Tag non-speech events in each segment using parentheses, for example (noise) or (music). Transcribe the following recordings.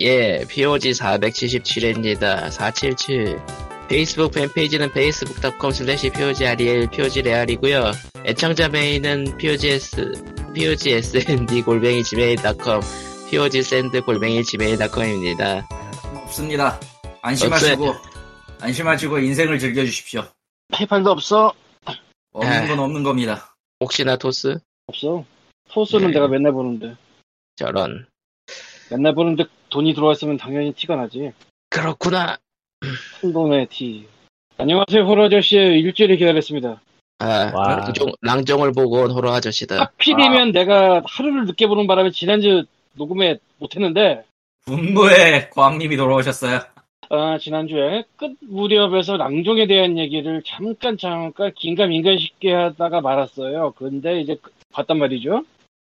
예, POG 477회입니다. 477. 페이스북 팬페이지는 facebook.com slash POGREL, POGREAL이고요. 애청자 메일은 POGS, POGSND 골뱅이 gmail.com, POGSND 골뱅이 gmail.com입니다. 없습니다. 안심하시고 안심하시고 인생을 즐겨주십시오. 페이팔도 없어? 없는 에이. 건 없는 겁니다. 혹시나 토스? 없어. 토스는 네. 내가 맨날 보는데. 저런. 맨날 보는데 돈이 들어왔으면 당연히 티가 나지. 그렇구나. 큰 돈의 티. 안녕하세요, 호러 아저씨. 일주일을 기다렸습니다. 아, 와. 랑종, 랑종을 보고 온 호러 아저씨다. 하필이면 내가 하루를 늦게 보는 바람에 지난주 녹음에 못했는데, 분노의 광님이 돌아오셨어요. 아, 지난주에 끝 무렵에서 랑종에 대한 얘기를 잠깐 잠깐 긴가민가쉽게 하다가 말았어요. 근데 이제 그- 봤단 말이죠.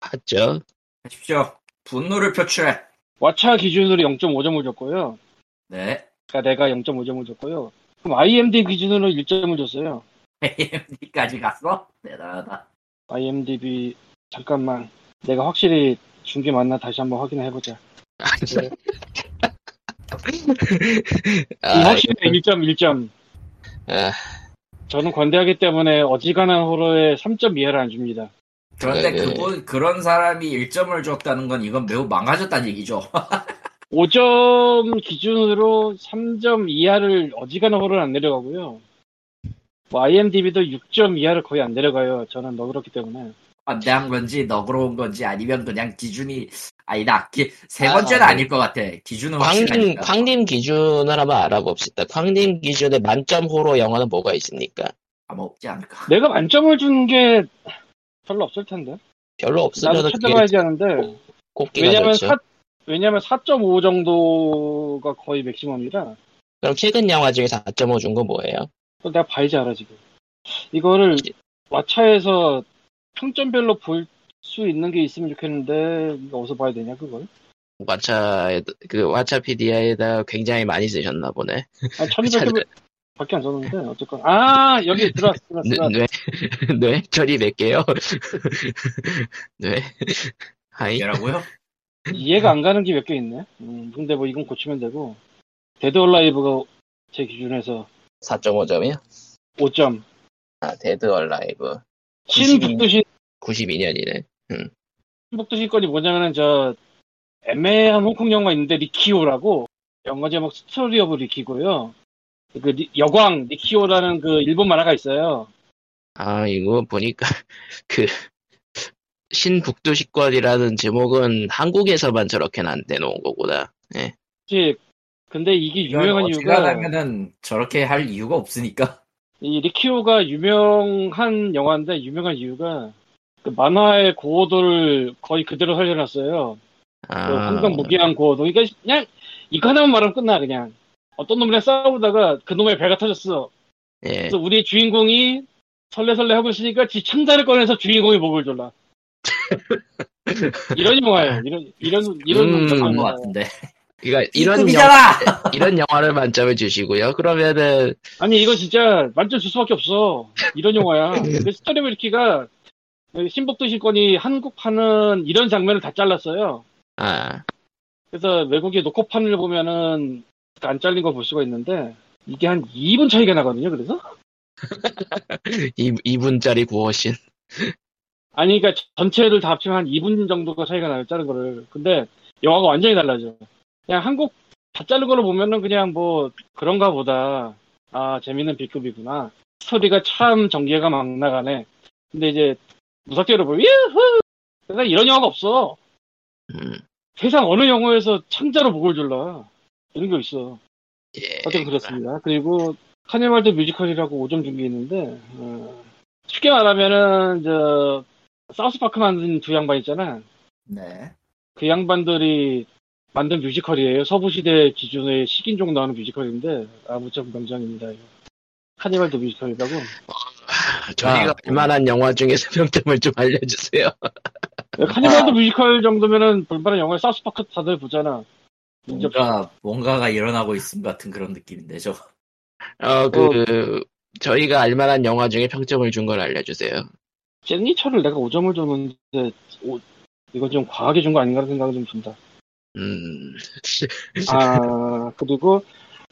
봤죠? 하십시오. 분노를 표출해. 왓챠 기준으로 0.5점을 줬고요. 네. 그러니까 내가 0.5점을 줬고요. 그럼 IMD 기준으로 1점을 줬어요. AMD까지 갔어? 대단하다. IMDb 잠깐만 내가 확실히 준 게 맞나 다시 한번 확인해 보자. 네. 아, 확실히 1점 1점. 아, 저는 관대하기 때문에 어지간한 호러에 3점 이하를 안 줍니다. 그런데 네, 네. 그분 그런 사람이 1점을 줬다는 건 이건 매우 망가졌다는 얘기죠. (laughs) 5점 기준으로 3점 이하를 어지간한 호러는 안 내려가고요. 뭐 IMDb도 6점 이하를 거의 안 내려가요. 저는 너그럽기 때문에. 반대한 건지 너그러운 건지 아니면 그냥 기준이 아니다. 기- 세 아, 번째는 네. 아, 닐 것 같아. 기준은 광님, 확실하니까. 광님 기준을 한번 알아봅시다. 광님 기준의 만점 호러 영화는 뭐가 있습니까? 아마 없지 않을까. 내가 만점을 준 게 별로 없을 텐데. 별로 없으면 찾아봐야지 하는데. 꼽기가 왜냐면 좋죠. 사, 왜냐면 4.5 정도가 거의 맥시멈이라 그럼 최근 영화 중에 4.5준건 뭐예요? 또 내가 봐야지 알아 지금 이거를 왓챠에서 평점별로 볼 수 있는 게 있으면 좋겠는데 이거 어디서 봐야 되냐 그걸 왓챠, 그, 왓챠피디아에다 굉장히 많이 쓰셨나 보네. 아 1200개 (laughs) 밖에 안 썼는데 어쨌건 아 여기 들어왔어 들어왔어 뇌, 들어왔어. 뇌, 뇌? 처리 몇 개요? 뇌? 하이? 이라고요? 이해가 안 가는 게 몇 개 있네 음, 근데 뭐 이건 고치면 되고 데드 얼라이브가 제 기준에서 4.5점이요? 5점 아, 데드 얼라이브. 신북두신 92년이네. 신북두신 건이 뭐냐면은 저 애매한 홍콩 영화 있는데 리키오라고 영화 제목 Story of Ricky고요. 그 리- 여광 리키오라는 그 일본 만화가 있어요. 아, 이거 보니까, (laughs) 그, 신북두신권이라는 제목은 한국에서만 저렇게 안 대놓은 거구나. 혹시 근데 이게 유명한 이유가 어지간하면은 저렇게 할 이유가 없으니까. (laughs) 이 리키오가 유명한 영화인데 유명한 이유가 그 만화의 고어도를 거의 그대로 살려놨어요. 그 아, 황금 무기한 고어도. 그러니까 그냥 이거 하나만 말하면 끝나 그냥. 어떤 놈이랑 싸우다가 그 놈의 배가 터졌어. 예. 그래서 우리 주인공이 설레설레 하고 있으니까 지 창자를 꺼내서 주인공이 목을 졸라. (laughs) 이런 영화예요. 이런 이런 이런 음, 영화. 그런 것 같은데. 그러니까 이런 영, B급이잖아! 이런 영화를 만점을 주시고요. 그러면은, 아니 이거 진짜 만점 줄 수밖에 없어. 이런 영화야. (laughs) 그 스토리 브리키가 신복도 신권이 한국판은 이런 장면을 다 잘랐어요. 아, 그래서 외국의 녹화판을 보면은 안 잘린 걸볼 수가 있는데 이게 한 2분 차이가 나거든요. 그래서 (laughs) 이, 2분짜리 구호신. 아니 그러니까 전체를 다 합치면 한 2분 정도가 차이가 나요. 자른 거를. 근데 영화가 완전히 달라져. 그냥 한국 다 자른 걸로 보면은 그냥 뭐 그런가 보다. 아 재밌는 B급이구나. 스토리가 참 전개가 막 나가네. 근데 이제 무섭게로 보면 유후! 그러니까 이런 영화가 없어. 음, 세상 어느 영화에서 창자로 목을 졸라. 이런 게 있어. 예. 어쨌든 그렇습니다. 그리고 카니발드 뮤지컬이라고 5점 준 게 있는데 어, 쉽게 말하면은 저 사우스파크 만든 두 양반 있잖아. 네. 그 양반들이 만든 뮤지컬이에요. 서부시대 기준의 식인종 나오는 뮤지컬인데 아 무척 명작입니다. 이거. Cannibal The Musical이라고. 저희가 아, 알만한 영화 중에서 (laughs) 평점을 좀 알려주세요. Cannibal The Musical 정도면은 볼만한 영화 사우스파크 다들 보잖아. 뭔가, 뭔가가 일어나고 있음 같은 그런 느낌인데, 저. 어, 그, 저희가 알만한 영화 중에 평점을 준 걸 알려주세요. 제니처를 내가 5점을 줬는데 오- 이거 좀 과하게 준 거 아닌가 생각이 좀 든다. 음, (laughs) 아, 그리고,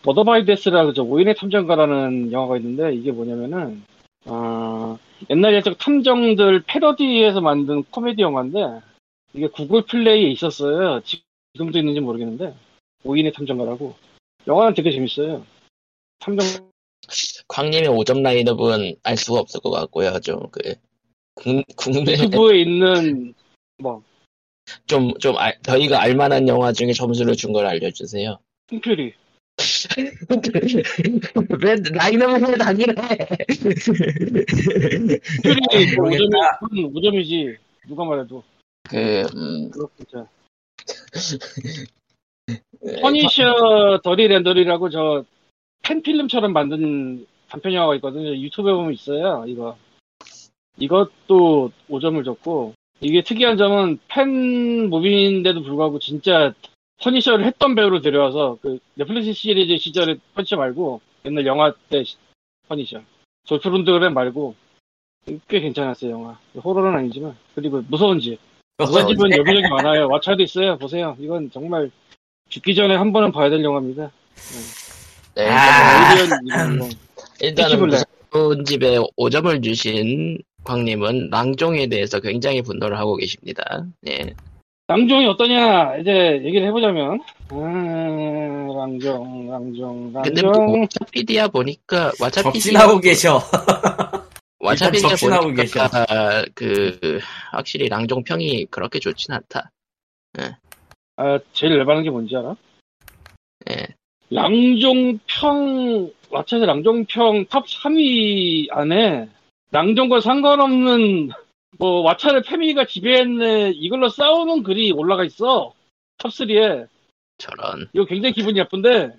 Murder by Death라고 저 오인의 탐정가라는 영화가 있는데, 이게 뭐냐면은, 아, 옛날에 저 탐정들 패러디해서 만든 코미디 영화인데, 이게 구글 플레이에 있었어요. 지금 도 있는지 모르겠는데, 오인의 탐정가라고. 영화는 되게 재밌어요. 탐정, 광님의 5점 라인업은 알 수가 없을 것 같고요. 좀, 그, 국, 국내, 유튜브에 있는, 뭐, 좀, 좀, 알, 저희가 알만한 영화 중에 점수를 준 걸 알려주세요. 핑퓨리. (laughs) 왜 라인업을 해 다니래? 5점이, 5점이지. 누가 말해도. 그, 음, 그렇 진짜. 퍼니셔 더리 랜더리라고 저 팬필름처럼 만든 단편 영화가 있거든요. 유튜브에 보면 있어요. 이거. 이것도 5점을 줬고 이게 특이한 점은 팬 무비인데도 불구하고 진짜 퍼니셔를 했던 배우를 데려와서 그 넷플릭스 시리즈 시절에 퍼니셔 말고 옛날 영화 때 시- 퍼니셔. 졸프룬드그램 말고 꽤 괜찮았어요 영화. 호러는 아니지만 그리고 무서운 집. 무서운 집은 여기저기 많아요. 왓챠도 있어요. 보세요. 이건 정말 죽기 전에 한 번은 봐야 될 영화입니다. 네, 아. 이런 거. 일단은. 무서운 집에 5점을 주신 광님은 랑종에 대해서 굉장히 분노를 하고 계십니다. 예. 랑종이 어떠냐 이제 얘기를 해보자면 아, 랑종 랑종 근데 뭐 랑종 왓챠피디야 보니까 왓챠피디야 접신하고 계셔. (laughs) 왓챠피디야 접신하고 보니까 그 확실히 랑종 평이 그렇게 좋진 않다. 아, 제일 열받는 게 뭔지 알아? 예. 랑종평 왓챠에서 랑종평 탑 3위 안에 랑종과 상관없는 뭐 왓챠를 페미가 지배했네 이걸로 싸우는 글이 올라가 있어 탑 3에 저런. 이거 굉장히 기분이 나쁜데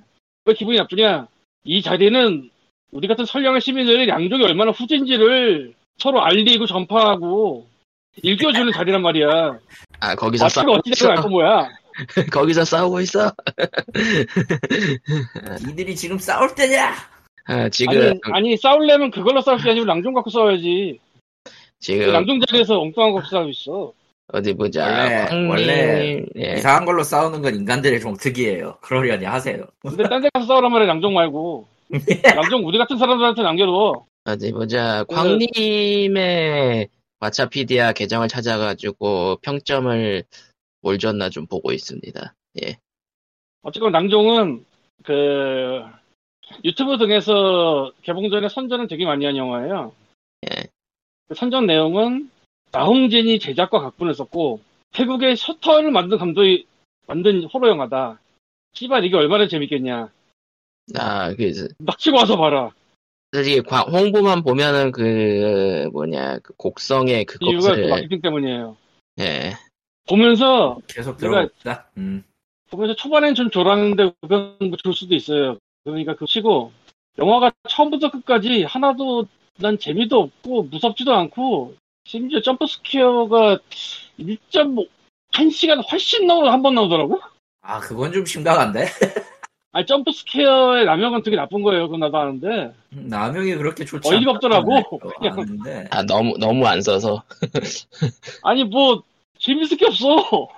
왜 기분이 나쁘냐 이 자리는 우리 같은 선량한 시민들이 양쪽이 얼마나 후진지를 서로 알리고 전파하고 일깨워주는 자리란 말이야 아 거기서 싸우고 있어. 알거 뭐야 (laughs) 거기서 싸우고 있어. (laughs) 니들이 지금 싸울 때냐? 아, 지금 아니, 아니 싸우려면 그걸로 싸울 게 아니고 랑종 갖고 싸워야지 지금 랑종 자리에서 엉뚱한 거 싸우고 있어 어디 보자. 원래- 황님, 원래 예. 이상한 걸로 싸우는 건 인간들의 종특이에요. 그러려니 하세요. 근데 딴 데 가서 싸우란 말이야 랑종 말고 (laughs) 랑종 우리 같은 사람들한테 남겨둬 어디 보자. 광님의 왓챠피디아 계정을 찾아가지고 평점을 뭘 줬나 좀 보고 있습니다. 예. 어쨌건 랑종은 그 유튜브 등에서 개봉 전에 선전을 되게 많이 한 영화예요. 예. 그 선전 내용은 나홍진이 제작과 각본을 썼고 태국의 셔터를 만든 감독이 만든 호러 영화다. 씨발 이게 얼마나 재밌겠냐. 아, 그, 막 치고 와서 봐라. 솔직히 과- 홍보만 보면은 그, 뭐냐, 그 곡성의 이 이유가 그 마케팅 때문이에요. 예. 보면서 계속 들어봅시다. 음. 보면서 초반엔 좀 졸았는데 그건 뭐줄 수도 있어요. 그러니까 그 치고 영화가 처음부터 끝까지 하나도 난 재미도 없고 무섭지도 않고 심지어 점프 스퀘어가 1.5 1시간 훨씬 넘어 한번 나오더라고. 아, 그건 좀 심각한데? (laughs) 아니 jump scare의 남용은 되게 나쁜 거예요. 그건 나도 아는데 음, 남용이 그렇게 좋지 어이가 없더라고. 그냥. 아, 너무, 너무 안 써서. (laughs) 아니 뭐 재밌을 게 없어.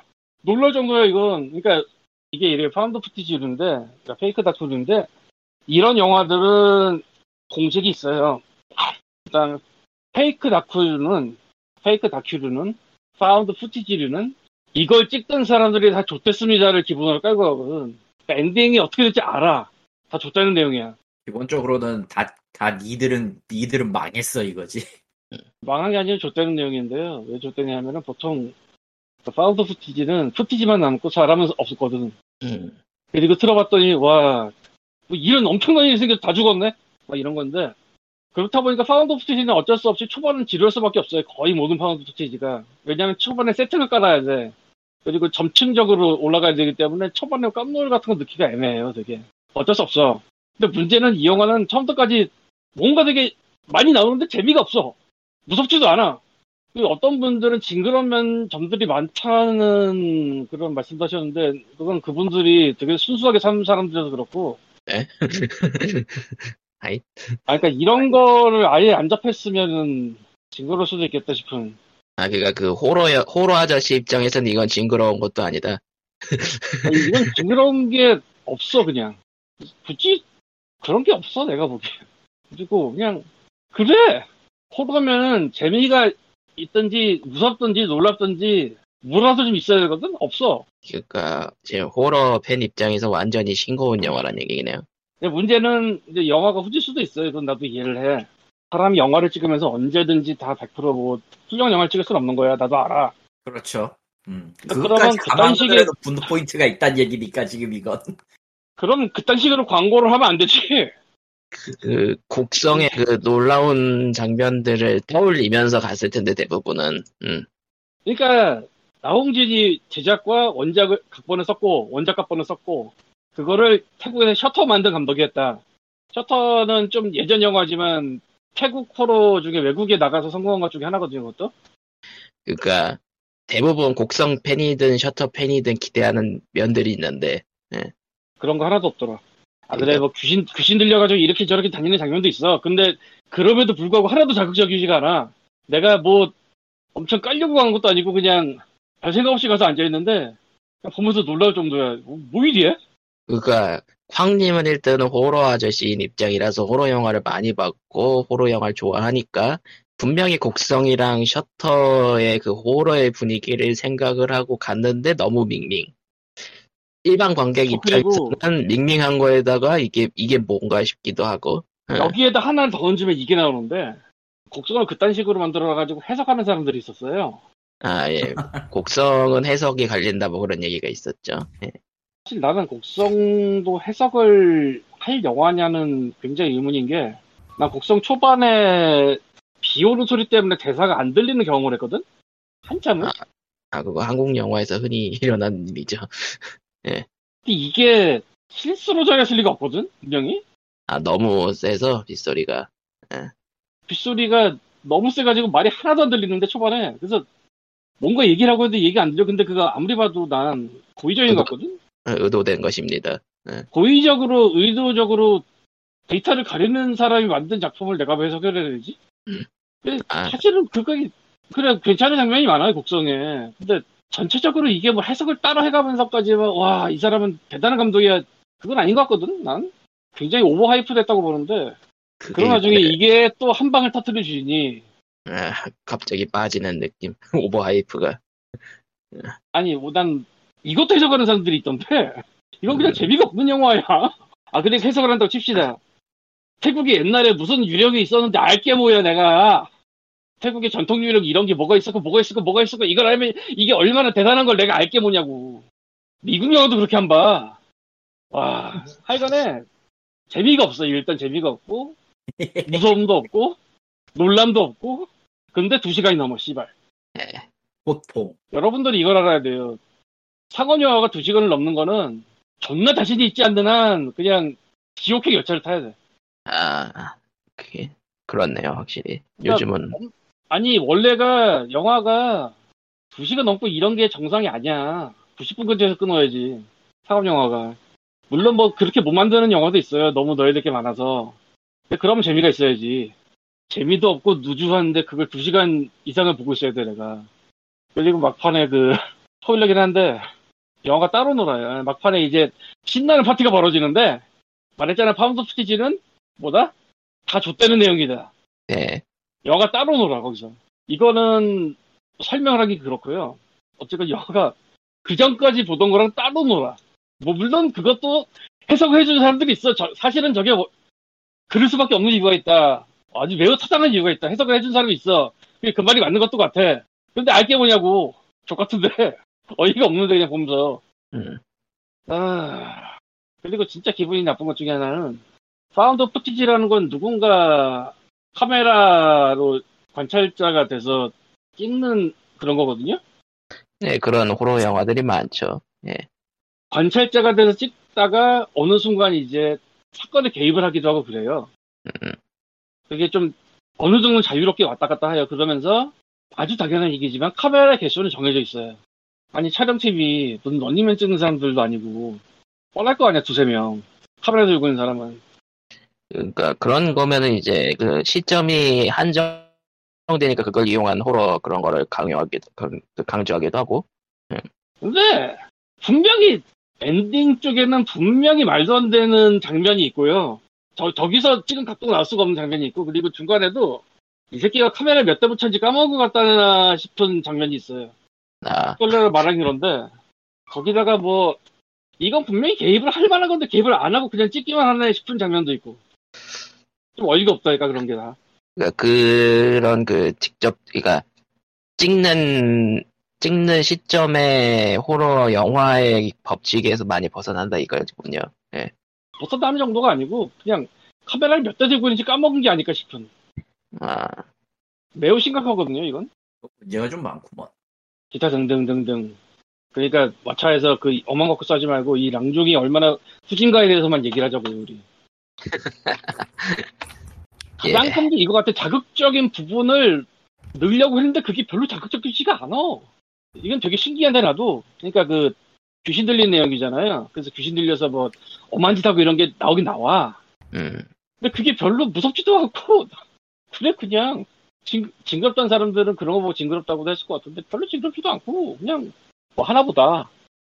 놀랄 정도야 이건. 그러니까 이게 이래 found footage류인데 그러니까 fake 다큐인데 이런 영화들은 공식이 있어요. 일단 fake 다큐는 fake 다큐류는 found footage류는 이걸 찍던 사람들이 다 좆됐습니다를 기본으로 깔고 하거든. 그러니까 엔딩이 어떻게 될지 알아. 다 좆됐다는 내용이야. 기본적으로는 다, 다 니들은, 니들은 망했어, 이거지. (laughs) 망한 게 아니라 좆됐다는 내용인데요. 왜 좆됐냐 하면은 보통 그 found footage는 footage만 남고 사람은 없었거든. 음. 그리고 틀어봤더니 와, 뭐 이런 엄청난 일이 생겨서 다 죽었네? 막 이런 건데 그렇다 보니까 found footage는 어쩔 수 없이 초반은 지루할 수밖에 없어요. 거의 모든 found footage가. 왜냐하면 초반에 세트를 깔아야 돼. 그리고 점층적으로 올라가야 되기 때문에 초반에 깜놀 같은 거 넣기가 애매해요, 되게. 어쩔 수 없어. 근데 문제는 이 영화는 처음부터까지 뭔가 되게 많이 나오는데 재미가 없어. 무섭지도 않아. 그 어떤 분들은 징그러운 점들이 많다는 그런 말씀도 하셨는데, 그건 그분들이 되게 순수하게 사는 사람들이라서 그렇고, (laughs) 아이, 아, 그러니까 이런 거를 아예 안 접했으면은 징그러울 수도 있겠다 싶은. 아, 그니까 그 호러, 호러 아저씨 입장에서는 이건 징그러운 것도 아니다. 아니, 이건 징그러운 게 없어 그냥. 굳이 그런 게 없어 내가 보기엔. 그리고 그냥 그래! 호러면 재미가 있든지 무섭든지 놀랍든지 뭐라도 좀 있어야 되거든? 없어. 그러니까 지금 호러 팬 입장에서 완전히 싱거운 영화란 얘기네요. 근데 문제는 이제 영화가 후질 수도 있어요. 이건 나도 이해를 해 사람이 영화를 찍으면서 언제든지 다 100%뭐 훌륭한 영화를 찍을 수는 없는 거야 나도 알아 그렇죠. 음. 그러면 그딴 식의- 분노 포인트가 있다는 얘기니까 지금 이건. 그럼 그딴 식으로 광고를 하면 안 되지 그 곡성의 그 놀라운 장면들을 떠올리면서 갔을 텐데 대부분은 음. 그러니까 나홍진이 제작과 원작을 각본을 썼고 원작 각본을 썼고 그거를 태국에서 셔터 만든 감독이었다. 셔터는 좀 예전 영화지만 태국 호러 중에 외국에 나가서 성공한 것 중에 하나거든요. 그것도. 그러니까 대부분 곡성 팬이든 셔터 팬이든 기대하는 면들이 있는데 그런 거 하나도 없더라. 아 그래 뭐 귀신 귀신 들려가지고 이렇게 저렇게 다니는 장면도 있어. 근데 그럼에도 불구하고 하나도 자극적이지가 않아. 내가 뭐 엄청 깔려고 간 것도 아니고 그냥 별 생각 없이 가서 앉아 있는데 보면서 놀라울 정도야. 뭐, 뭐 이리해? 그러니까 황님은 일단은 호러 아저씨인 입장이라서 호러 영화를 많이 봤고 호러 영화를 좋아하니까 분명히 곡성이랑 셔터의 그 호러의 분위기를 생각을 하고 갔는데 너무 밍밍. 일반 관객 어, 입장에서는 밍밍한 거에다가 이게 이게 뭔가 싶기도 하고. 예. 여기에다 하나를 더 얹으면 이게 나오는데 곡성을 그딴 식으로 만들어가지고 해석하는 사람들이 있었어요. 아 예. 곡성은 해석이 갈린다 뭐 그런 얘기가 있었죠. 예. 사실 나는 곡성도 해석을 할 영화냐는 굉장히 의문인 게, 난 곡성 초반에 비 오는 소리 때문에 대사가 안 들리는 경험을 했거든? 한참은? 아. 아 그거 한국 영화에서 흔히 (laughs) 일어나는 일이죠. (laughs) 근데 이게 실수로 저랬을 리가 없거든? 분명히? 아 너무 세서 빗소리가. 빗소리가 너무 세가지고 말이 하나도 안 들리는데 초반에. 그래서 뭔가 얘기를 하고 있는데 얘기 안 들려. 근데 그거 아무리 봐도 난 고의적인 것 같거든? 의도된 것입니다. 고의적으로 의도적으로 데이터를 가리는 사람이 만든 작품을 내가 왜 해석을 해야 되지? 음. 근데 아. 사실은 그거 그래 괜찮은 장면이 많아요 곡성에. 근데 전체적으로 이게 뭐 해석을 따로 해가면서까지 와 이 사람은 대단한 감독이야 그건 아닌 것 같거든 난 굉장히 오버하이프 됐다고 보는데 그게 그런 와중에 이제, 이게 또 한 방을 터뜨려 주니 아, 갑자기 빠지는 느낌. (laughs) 오버하이프가. 아니 뭐 난 이것도 해석하는 사람들이 있던데? 이건 그냥 음. 재미가 없는 영화야. 아 근데 해석을 한다고 칩시다. 태국에 옛날에 무슨 유령이 있었는데 알게 뭐야 내가. 태국의 전통 유령 이런 게 뭐가 있었고 뭐가 있었고 뭐가 있었고 이걸 알면 이게 얼마나 대단한 걸 내가 알게 뭐냐고. 미국 영화도 그렇게 안 봐 와. 하여간에 재미가 없어. 일단 재미가 없고 (laughs) 무서움도 없고 놀람도 없고. 근데 두 시간이 넘어 씨발. 예. 보통. 여러분들이 이걸 알아야 돼요. 상원 영화가 2시간을 넘는 거는 존나 자신이 있지 않는 한 그냥 지옥행 열차를 타야 돼. 아, 그게 그렇네요, 확실히. 그러니까 요즘은 아니 원래가 영화가 2시간 넘고 이런 게 정상이 아니야. 90분 근처에서 끊어야지. 상업 영화가. 물론 뭐 그렇게 못 만드는 영화도 있어요. 너무 넣어야 될 게 많아서. 근데 그러면 재미가 있어야지. 재미도 없고 loose한데 그걸 2시간 이상을 보고 있어야 돼 내가. 그리고 막판에 그 (laughs) 스포일러긴 한데 영화가 따로 놀아요. 막판에 이제 신나는 파티가 벌어지는데 말했잖아 found footage는 뭐다? 다 좆됐다는 내용이다. 네. 영화가 따로 놀아 거기서. 이거는 설명을 하기 그렇고요. 어쨌든 영화가 그 전까지 보던 거랑 따로 놀아. 뭐 물론 그것도 해석을 해주는 사람들이 있어. 저- 사실은 저게 뭐- 그럴 수밖에 없는 이유가 있다. 아주 매우 타당한 이유가 있다. 해석을 해준 사람이 있어. 그게 그 말이 맞는 것도 같아. 근데 알게 뭐냐고. 족 같은데 어이가 없는데 그냥 보면서. 음. 아 그리고 진짜 기분이 나쁜 것 중에 하나는 found footage라는 건 누군가 카메라로 관찰자가 돼서 찍는 그런 거거든요. 네, 그런 호러 영화들이 많죠. 예. 관찰자가 돼서 찍다가 어느 순간 이제 사건에 개입을 하기도 하고 그래요. 음. 그게 좀 어느 정도 자유롭게 왔다 갔다 해요. 그러면서 아주 당연한 얘기지만 카메라 개수는 정해져 있어요. 아니 촬영 팀이 무슨 런닝맨 찍는 사람들도 아니고 뻔할 거 아니야 두세 명 카메라 들고 있는 사람은 그러니까 그런 거면은 이제 그 시점이 한정되니까 그걸 이용한 호러 그런 거를 강요하기도 강- 강조하기도 하고 근데 분명히 엔딩 쪽에는 분명히 말도 안 되는 장면이 있고요. 저, 저기서 찍은 각도가 나올 수가 없는 장면이 있고, 그리고 중간에도 이 새끼가 카메라 몇대 붙였는지 까먹은 것 같다나 싶은 장면이 있어요. 아, 스포일러를 말하기 그런데, 거기다가 뭐, 이건 분명히 개입을 할 만한 건데 개입을 안 하고 그냥 찍기만 하네 싶은 장면도 있고. 좀 어이가 없다니까, 그런 게 다. 그러니까 그런 그 직접 그러니까 찍는 찍는 시점에 호러 영화의 법칙에서 많이 벗어난다 이거군요. 예. 벗어나는 정도가 아니고, 그냥 카메라를 몇 대 들고 있는지 까먹은 게 아닐까 싶은. 아, 매우 심각하거든요, 이건. 문제가 좀 많구먼. 기타 등등등등. 그러니까 마차에서 그 어망 갖고 싸지 말고 이 랑종이 얼마나 후진가에 대해서만 얘기를 하자고요, 우리. 가장 (laughs) 예. 큰게 이거 같아. 자극적인 부분을 넣으려고 했는데 그게 별로 자극적이지가 않아. 이건 되게 신기한데 나도. 그러니까 그 귀신 들린 내용이잖아요. 그래서 귀신 들려서 뭐 엄한 짓 하고 이런 게 나오긴 나와. 음, 근데 그게 별로 무섭지도 않고 (laughs) 그래 그냥 징, 징그럽다는 사람들은 그런 거 보고 징그럽다고도 했을 것 같은데 별로 징그럽지도 않고 그냥 뭐 하나보다.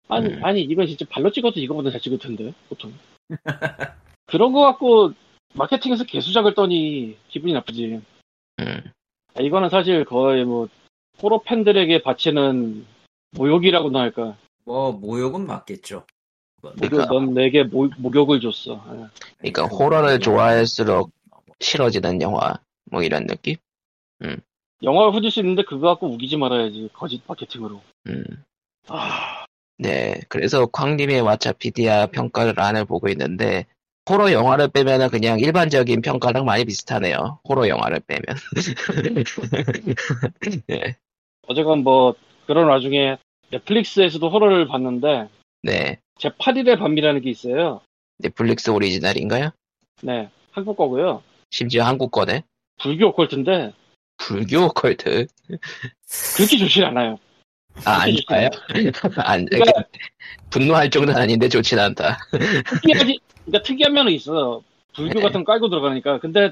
아니 음. 아니 이건 진짜 발로 찍어도 이거보다 잘 찍을 텐데 보통. (laughs) 그런 거 갖고 마케팅에서 개수작을 떠니 기분이 나쁘지. 음. 아, 이거는 사실 거의 뭐 호러 팬들에게 바치는 모욕이라고나 할까. 뭐 모욕은 맞겠죠. 뭐, 그러니까- 넌 내게 모, 목욕을 줬어. 아, 그러니까 호러를 좋아할수록 싫어지는 영화 뭐 이런 느낌? 영화를 후질 수 있는데 그거 갖고 우기지 말아야지 거짓 마케팅으로 음. 아 네, 그래서 쾅님의 왓챠피디아 평가란을 보고 있는데 호러 영화를 빼면은 그냥 일반적인 평가랑 많이 비슷하네요. 호러 영화를 빼면. (laughs) 네, 어제건 뭐 그런 와중에 넷플릭스에서도 호러를 봤는데 네. 제 8일의 밤이라는 게 있어요. 넷플릭스 오리지널인가요? 네, 한국 거고요. 심지어 한국 거네. 불교 오컬트인데 불교 오컬트. 그렇게 좋진 않아요. 아, 안 좋아요? 안, 그러니까 분노할 정도는 아닌데 좋진 않다. 특이하지, 그러니까 특이한 면은 있어. 불교 네. 같은 거 깔고 들어가니까. 근데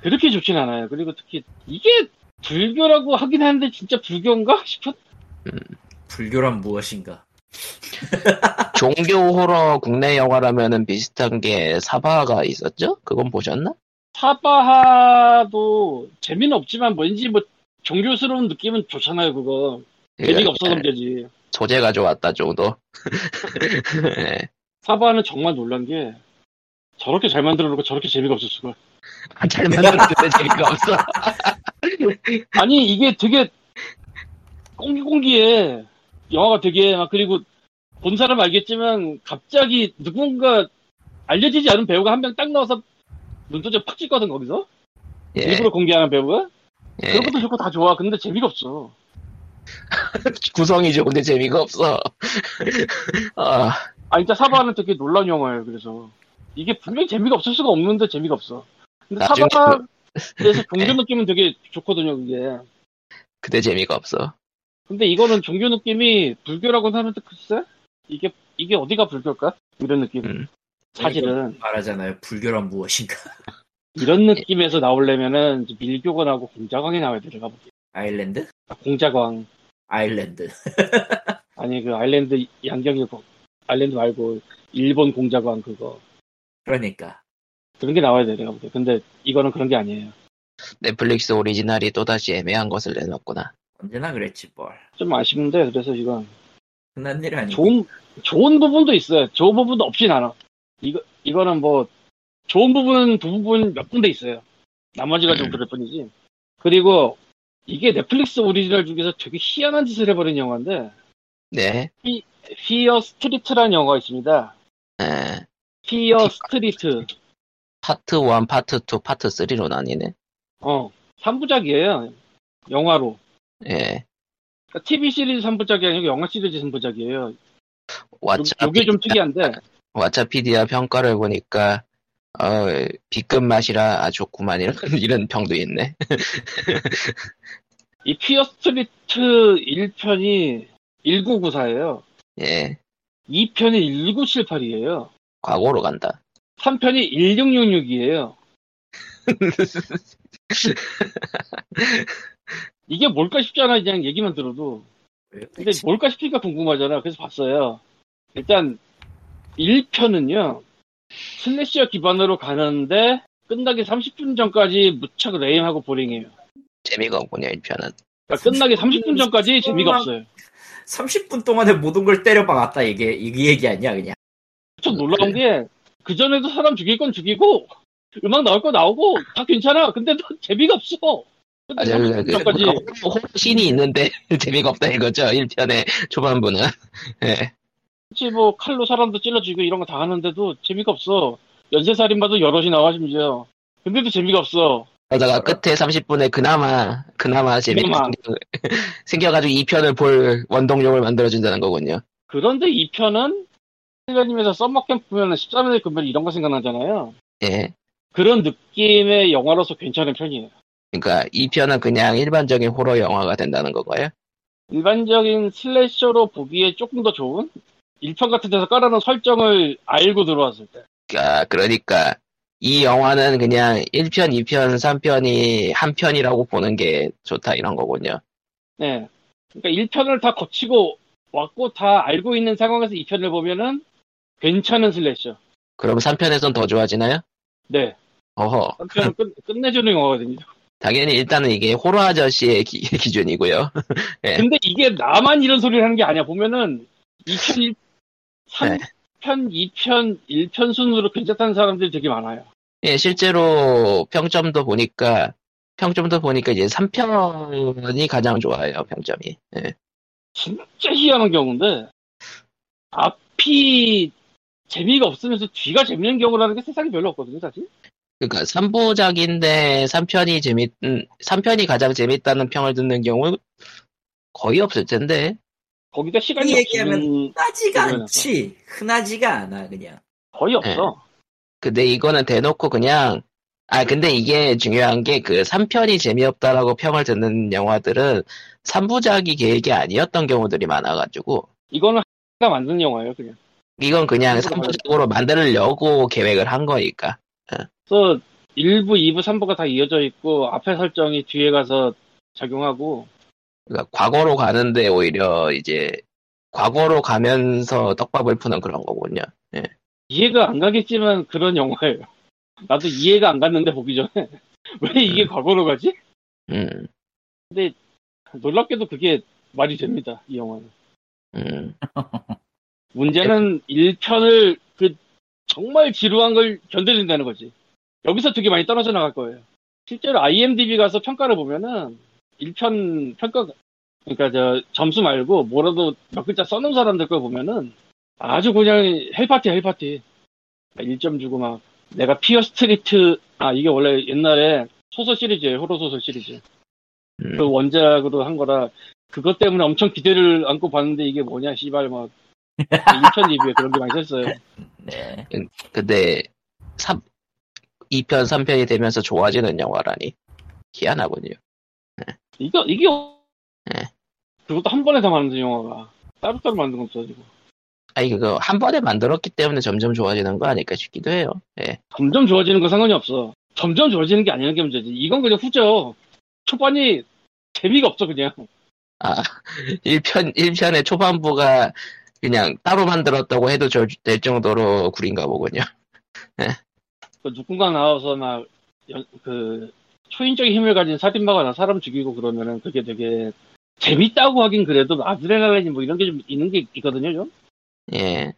그렇게 좋진 않아요. 그리고 특히 이게 불교라고 하긴 하는데 진짜 불교인가 싶은 불교란 무엇인가? 종교 호러 국내 영화라면은 비슷한 게 사바가 있었죠? 그건 보셨나? 사바하도 재미는 없지만 왠지 뭐 종교스러운 느낌은 좋잖아요. 그거 재미가 없어서 네, 문제지. 소재가 좋았다 정도. (laughs) 네. 사바는 정말 놀란 게 저렇게 잘 만들어 놓고 저렇게 재미가 없을 수가. 아, 잘 만들었는데 재미가 없어. (laughs) 아니 이게 되게 꽁기꽁기해. 영화가 되게 막 그리고 본 사람 알겠지만 갑자기 누군가 알려지지 않은 배우가 한 명 딱 나와서 눈도장 팍 찍거든 거기서? 예, 일부러 공개하는 배우가? 예. 그런 것도 좋고 다 좋아. 근데 재미가 없어. (laughs) 구성이 좋은데 재미가 없어. (laughs) 아, 아 진짜 사바는 되게 놀라운 영화예요 그래서. 이게 분명히 재미가 없을 수가 없는데 재미가 없어. 근데 사바에서 (laughs) 종교 느낌은 되게 좋거든요 그게. 그때 재미가 없어. 근데 이거는 종교 느낌이 불교라고 하는데 글쎄? 이게 이게 어디가 불교일까? 이런 느낌. 음. 사실은 말하잖아요. 불교란 무엇인가? (laughs) 이런 느낌에서 나오려면은 나오고 공자광이 나와야 돼, 내가 보기엔. 아일랜드? 아, 공자광. 아일랜드. (laughs) 아니, 그 아일랜드 양경이 거- 아일랜드 말고 일본 공자광 그거. 그러니까 그런 게 나와야 돼, 내가 보기엔. 근데 이거는 그런 게 아니에요. 넷플릭스 오리지널이 또다시 애매한 것을 내놨구나. 언제나 그랬지 뭘. 좀 아쉬운데, 그래서 이건 흔한 일 아니고. 좋은, 좋은 부분도 있어요. 좋은 부분도 없진 않아. 이거, 이거는 뭐, 좋은 부분은 두 부분 몇 군데 있어요. 나머지가 좀 음. 그럴 뿐이지. 그리고 이게 넷플릭스 오리지널 중에서 되게 희한한 짓을 해버린 영화인데, 네. Fear Street라는 영화가 있습니다. 에, Fear Street. 파트 1, 파트 2, 파트 3로 나뉘네. 어, 3부작이에요. 영화로. 예. 그러니까 TV 시리즈 3부작이 아니고 영화 시리즈 3부작이에요. 왓챠 이게 좀 특이한데, 왓챠피디아 평가를 보니까 어, B급 맛이라 아주 좋구만 이런, (laughs) 이런 평도 있네. (laughs) 이 Fear Street 1편이 1994예요. 예. 2편이 1978이에요. 과거로 간다. 3편이 1666이에요. (laughs) 이게 뭘까 싶잖아, 그냥 얘기만 들어도. 근데 뭘까 싶으니까 궁금하잖아. 그래서 봤어요. 일단 1편은요. slasher 기반으로 가는데 끝나기 30분 전까지 무척 레임하고 보링해요. 재미가 없군요 1편은 그러니까 끝나기 30분 전까지 재미가 없어요. 30분 동안에 모든 걸 때려박았다 이게 이 얘기 아니야 그냥. 좀 놀라운 게 그전에도 사람 죽일 건 죽이고 음악 나올 거 나오고 다 괜찮아. 근데 너 재미가 없어. 아, 저, 30분 그, 씬이 있는데 재미가 없다 이거죠 1편의 초반부는 예. 혹시 뭐 칼로 사람도 찔러주고 이런 거 다 하는데도 재미가 없어. 연쇄살인마도 여럿이 나와 심지어. 근데도 재미가 없어. 그러다가 끝에 30분에 그나마 그나마 재미가. 생겨, 생겨가지고 2편을 볼 원동력을 만들어준다는 거군요 그런데 이 편은 힐러님에서 썸머캠프 보면 13일 금별 이런 거 생각나잖아요. 예 그런 느낌의 영화로서 괜찮은 편이에요. 그러니까 2편은 그냥 일반적인 호러 영화가 된다는 거고요 일반적인 슬래셔로 보기에 조금 더 좋은 1편 같은 데서 깔아놓은 설정을 알고 들어왔을 때. 아, 그러니까 이 영화는 그냥 1편, 2편, 3편이 한 편이라고 보는 게 좋다 이런 거군요. 네. 그러니까 1편을 다 거치고 왔고 다 알고 있는 상황에서 2편을 보면은 괜찮은 슬래셔. 그럼 3편에선 더 좋아지나요? 네. 어허. 3편은 끝, 끝내주는 영화거든요. 당연히 일단은 이게 호러 아저씨의 기, (laughs) 기준이고요. (laughs) 네. 근데 이게 나만 이런 소리를 하는 게 아니야. 보면은 2편, 1, 3편, 네. 2편, 1편 순으로 괜찮다는 사람들이 되게 많아요. 예, 실제로 평점도 보니까 평점도 보니까 이제 3편이 가장 좋아요, 평점이. 예. 진짜 희한한 경우인데 앞이 재미가 없으면서 뒤가 재밌는 경우라는 게 세상에 별로 없거든요, 사실. 그러니까 3부작인데 3편이 재밌, 음, 3편이 가장 재밌다는 평을 듣는 경우 거의 없을 텐데. 거기다 시간이 이 얘기하면 없으면 흔하지가. 않지. 흔하지가 않아 그냥. 거의 없어. 근데 이거는 대놓고 그냥 아 근데 이게 중요한 게 그 3편이 재미없다라고 평을 듣는 영화들은 3부작이 계획이 아니었던 경우들이 많아가지고 이거는 가 만든 영화예요, 그냥. 이건 그냥 그거 3부작으로 만들려고 계획을 한 거니까 그래서 1부, 2부, 3부가 다 이어져 있고 앞에 설정이 뒤에 가서 작용하고 그러니까 과거로 가는데 오히려 이제 과거로 가면서 떡밥을 푸는 그런 거군요. 이해가 안 가겠지만 그런 영화예요. 나도 이해가 안 갔는데 보기 전에 (laughs) 왜 이게 과거로 가지? 음, 놀랍게도 그게 말이 됩니다. 이 영화는. 음. (laughs) 문제는 1편을 그 정말 지루한 걸 견뎌낸다는 거지. 여기서 되게 많이 떨어져 나갈 거예요. 실제로 IMDb 가서 평가를 보면은 1편 평가 그러니까 저 점수 말고 뭐라도 몇 글자 써놓은 사람들 걸 보면은 아주 그냥 hell party hell party 1점 주고 막 내가 Fear Street 아 이게 원래 옛날에 소설 시리즈예요 호러 소설 시리즈 음. 그 원작으로 한 거라 그것 때문에 엄청 기대를 안고 봤는데 이게 뭐냐 씨발 막 1편 리뷰에 그런 게 많이 썼어요 네. 근데 3, 2편, 3편이 되면서 좋아지는 영화라니 희한하군요. 이거 이게 네. 그것도 한 번에 다 만든 영화가 따로따로 만든 것도 아니고 아니 그거 한 번에 만들었기 때문에 점점 좋아지는 거 아닐까 싶기도 해요. 예. 점점 좋아지는 건 상관이 없어 점점 좋아지는 게 아니라는 게 문제지 이건 그냥 후져 초반이 재미가 없어 그냥 아 (laughs) 1편 1편의 초반부가 그냥 따로 만들었다고 해도 저- 될 정도로 구린가 보군요. (laughs) 그 누군가 나와서 막 그 초인적인 힘을 가진 살인마가 나 사람 죽이고 그러면은 그게 되게 재밌다고 하긴 그래도 아드레날린 뭐 이런 게 좀 있는 게 있거든요 좀 예.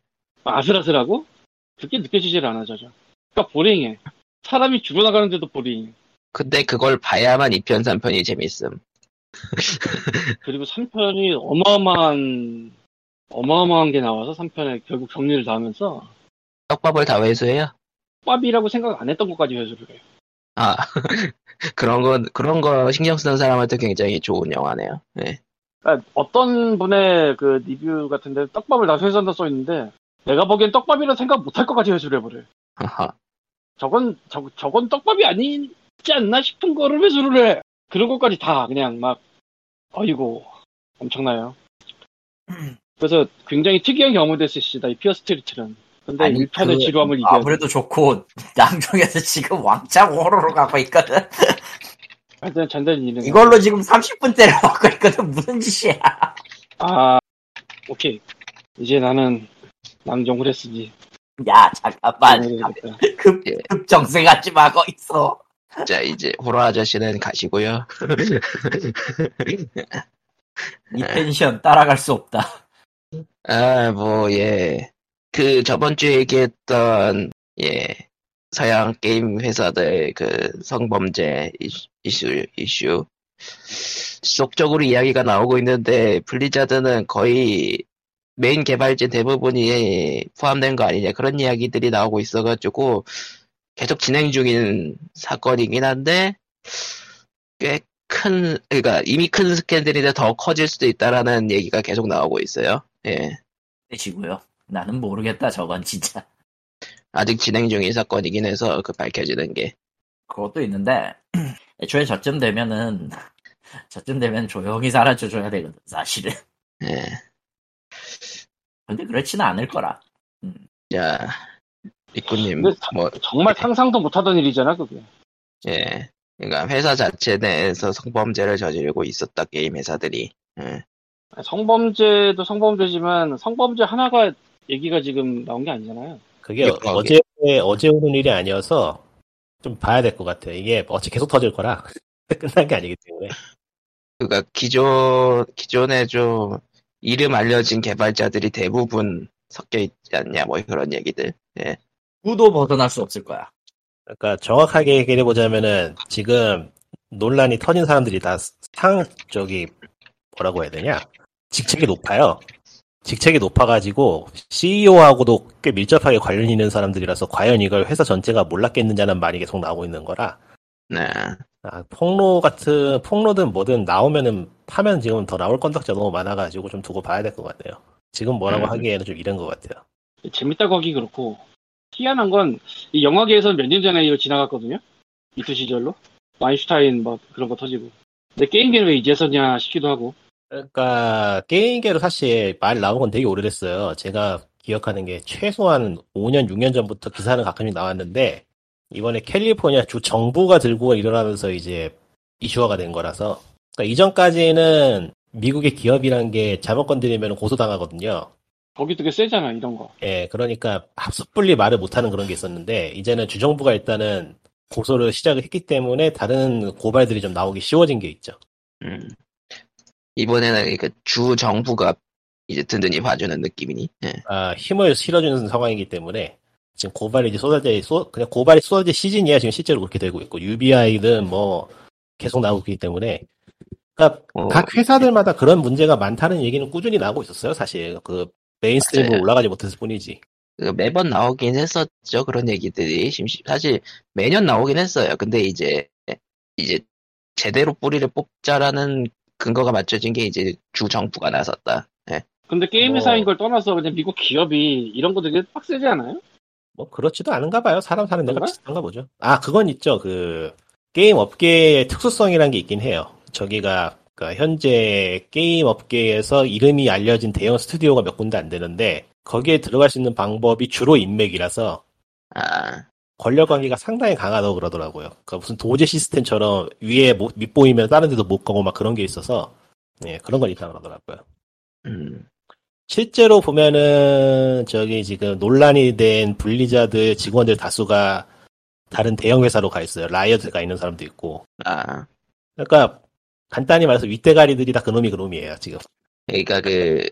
아슬아슬하고 그렇게 느껴지질 않아 저죠 그러니까 보링해 사람이 죽어나가는데도 보링 근데 그걸 봐야만 2편, 3편이 재밌음. (laughs) 그리고 3편이 어마어마한 어마어마한 게 나와서 3편에 결국 정리를 다 하면서 떡밥을 다 회수해요? 밥이라고 생각 안 했던 것까지 회수를 해요 아 (laughs) 그런 거 그런 거 신경 쓰는 사람한테 굉장히 좋은 영화네요. 예. 그러니까 어떤 분의 그 리뷰 같은데 떡밥을 다 회수한다 써 있는데 내가 보기엔 떡밥이라 생각 못할 것까지 회수를 해버려 하하. 저건 저, 저건 떡밥이 아니지 않나 싶은 거를 회수를 해 그런 것까지 다 그냥 막 어이고 엄청나요 그래서 굉장히 특이한 경험이 됐을 시다 이 피어 스트리트는 근데 아니, 1편의 그 지루함을 이겨야 돼 아무래도 좋고 (laughs) 양쪽에서 지금 왕창 호러로 가고 있거든. 하여튼 잔단히 이는 이걸로 지금 30분 때려먹고 (laughs) 있거든. 무슨 짓이야. 아, 오케이. 이제 나는 낭종을 했으니. 야 잠깐만 해야겠다. (laughs) 급 예. 급정생하지 마고 있어. 자, 이제 호러 아저씨는 가시고요. 이 펜션 따라갈 수 없다. 아, 뭐, 예. 그, 저번 주에 얘기했던, 예. 서양 게임 회사들 그 성범죄 이슈, 이슈. 지속적으로 이야기가 나오고 있는데, 블리자드는 거의 메인 개발진 대부분이 포함된 거 아니냐. 그런 이야기들이 나오고 있어가지고, 계속 진행 중인 사건이긴 한데, 꽤 큰, 그러니까 이미 큰 스캔들인데 더 커질 수도 있다라는 얘기가 계속 나오고 있어요. 예. 되시고요. 나는 모르겠다 저건 진짜. 아직 진행 중인 사건이긴 해서 그 밝혀지는 게. 그것도 있는데 (clears throat) 애초에 저쯤 되면은 저쯤 되면 조용히 사라져줘야 되거든 사실은. 예. 근데 그렇지는 않을 거라. 자, 리꾸님, 뭐, 정말 상상도 못하던 일이잖아, 그게. 예. 그러니까 회사 자체 내에서 성범죄를 저지르고 있었다, 게임 회사들이. 예. 성범죄도 성범죄지만 성범죄 하나가 얘기가 지금 나온 게 아니잖아요. 그게 예, 그러게. 어제 어제 오는 일이 아니어서 좀 봐야 될 것 같아요. 이게 어째 계속 터질 거라 (laughs) 끝난 게 아니기 때문에. 그니까 기존, 기존에 좀 이름 알려진 개발자들이 대부분 섞여 있지 않냐, 뭐 그런 얘기들. 예. 누구도 벗어날 수 없을 거야. 그러니까 정확하게 얘기해 보자면은 지금 논란이 터진 사람들이 다 상 저기 뭐라고 해야 되냐 직책이 높아요. 직책이 높아가지고 CEO하고도 꽤 밀접하게 관련 있는 사람들이라서 과연 이걸 회사 전체가 몰랐겠느냐는 말이 계속 나오고 있는 거라 네. 아, 폭로 같은 폭로든 뭐든 나오면은 파면 지금 더 나올 건덕지가 너무 많아가지고 좀 두고 봐야 될 것 같네요. 지금 뭐라고 음. 하기에는 좀 이른 것 같아요. 재밌다고 하기 그렇고 희한한 건 이 영화계에서는 몇년 전에 이거 지나갔거든요. 이투 시절로 마인슈타인 뭐 그런 거 터지고. 근데 게임계는 왜 이제서냐 싶기도 하고. 그러니까 게임계로 사실 말 나온 건 되게 오래됐어요. 제가 기억하는 게 최소한 5년, 6년 전부터 기사는 가끔씩 나왔는데 이번에 캘리포니아 주 정부가 들고 일어나면서 이제 이슈화가 된 거라서 그러니까 이전까지는 미국의 기업이란 게 잘못 건드리면 고소당하거든요. 거기 되게 세잖아 이런 거. 예, 그러니까 섭불리 말을 못하는 그런 게 있었는데 이제는 주정부가 일단은 고소를 시작을 했기 때문에 다른 고발들이 좀 나오기 쉬워진 게 있죠. 음. 이번에는 그주 정부가 이제 든든히 봐주는 느낌이니. 예. 아, 힘을 실어주는 상황이기 때문에 지금 고발이 이제 쏟아질 쏟 그냥 고발이 쏟아질 시즌이야 지금 실제로 그렇게 되고 있고 UBI든 뭐 계속 나오고 있기 때문에 그러니까 어, 각 회사들마다 그런 문제가 많다는 얘기는 꾸준히 나오고 있었어요 사실 그 mainstream으로. 올라가지 못했을 뿐이지 그 매번 나오긴 했었죠. 그런 얘기들이. 사실 매년 나오긴 했어요. 근데 이제, 이제 제대로 뿌리를 뽑자라는 근거가 맞춰진 게 이제 주 정부가 나섰다. 예. 근데 게임 뭐- 회사인 걸 떠나서 그냥 미국 기업이 이런 거 되게 빡세지 않아요? 뭐 그렇지도 않은가 봐요 사람 사는 데가? 비슷한가 보죠 아 그건 있죠 그 게임 업계의 특수성이란 게 있긴 해요 저기가 그러니까 현재 게임 업계에서 이름이 알려진 대형 스튜디오가 몇 군데 안 되는데 거기에 들어갈 수 있는 방법이 주로 인맥이라서 아, 권력 관계가 상당히 강하다고 그러더라고요. 그 무슨 도제 시스템처럼 위에 못- 밉보이면 다른 데도 못 가고 막 그런 게 있어서 예, 그런 건 있다고 그러더라고요. 음, 실제로 보면은 저기 지금 논란이 된 블리자드 직원들 다수가 다른 대형 회사로 가 있어요. 라이엇에 가 있는 사람도 있고. 아. 그러니까 간단히 말해서 윗대가리들이 다 그놈이 그놈이에요 지금. 그러니까 그,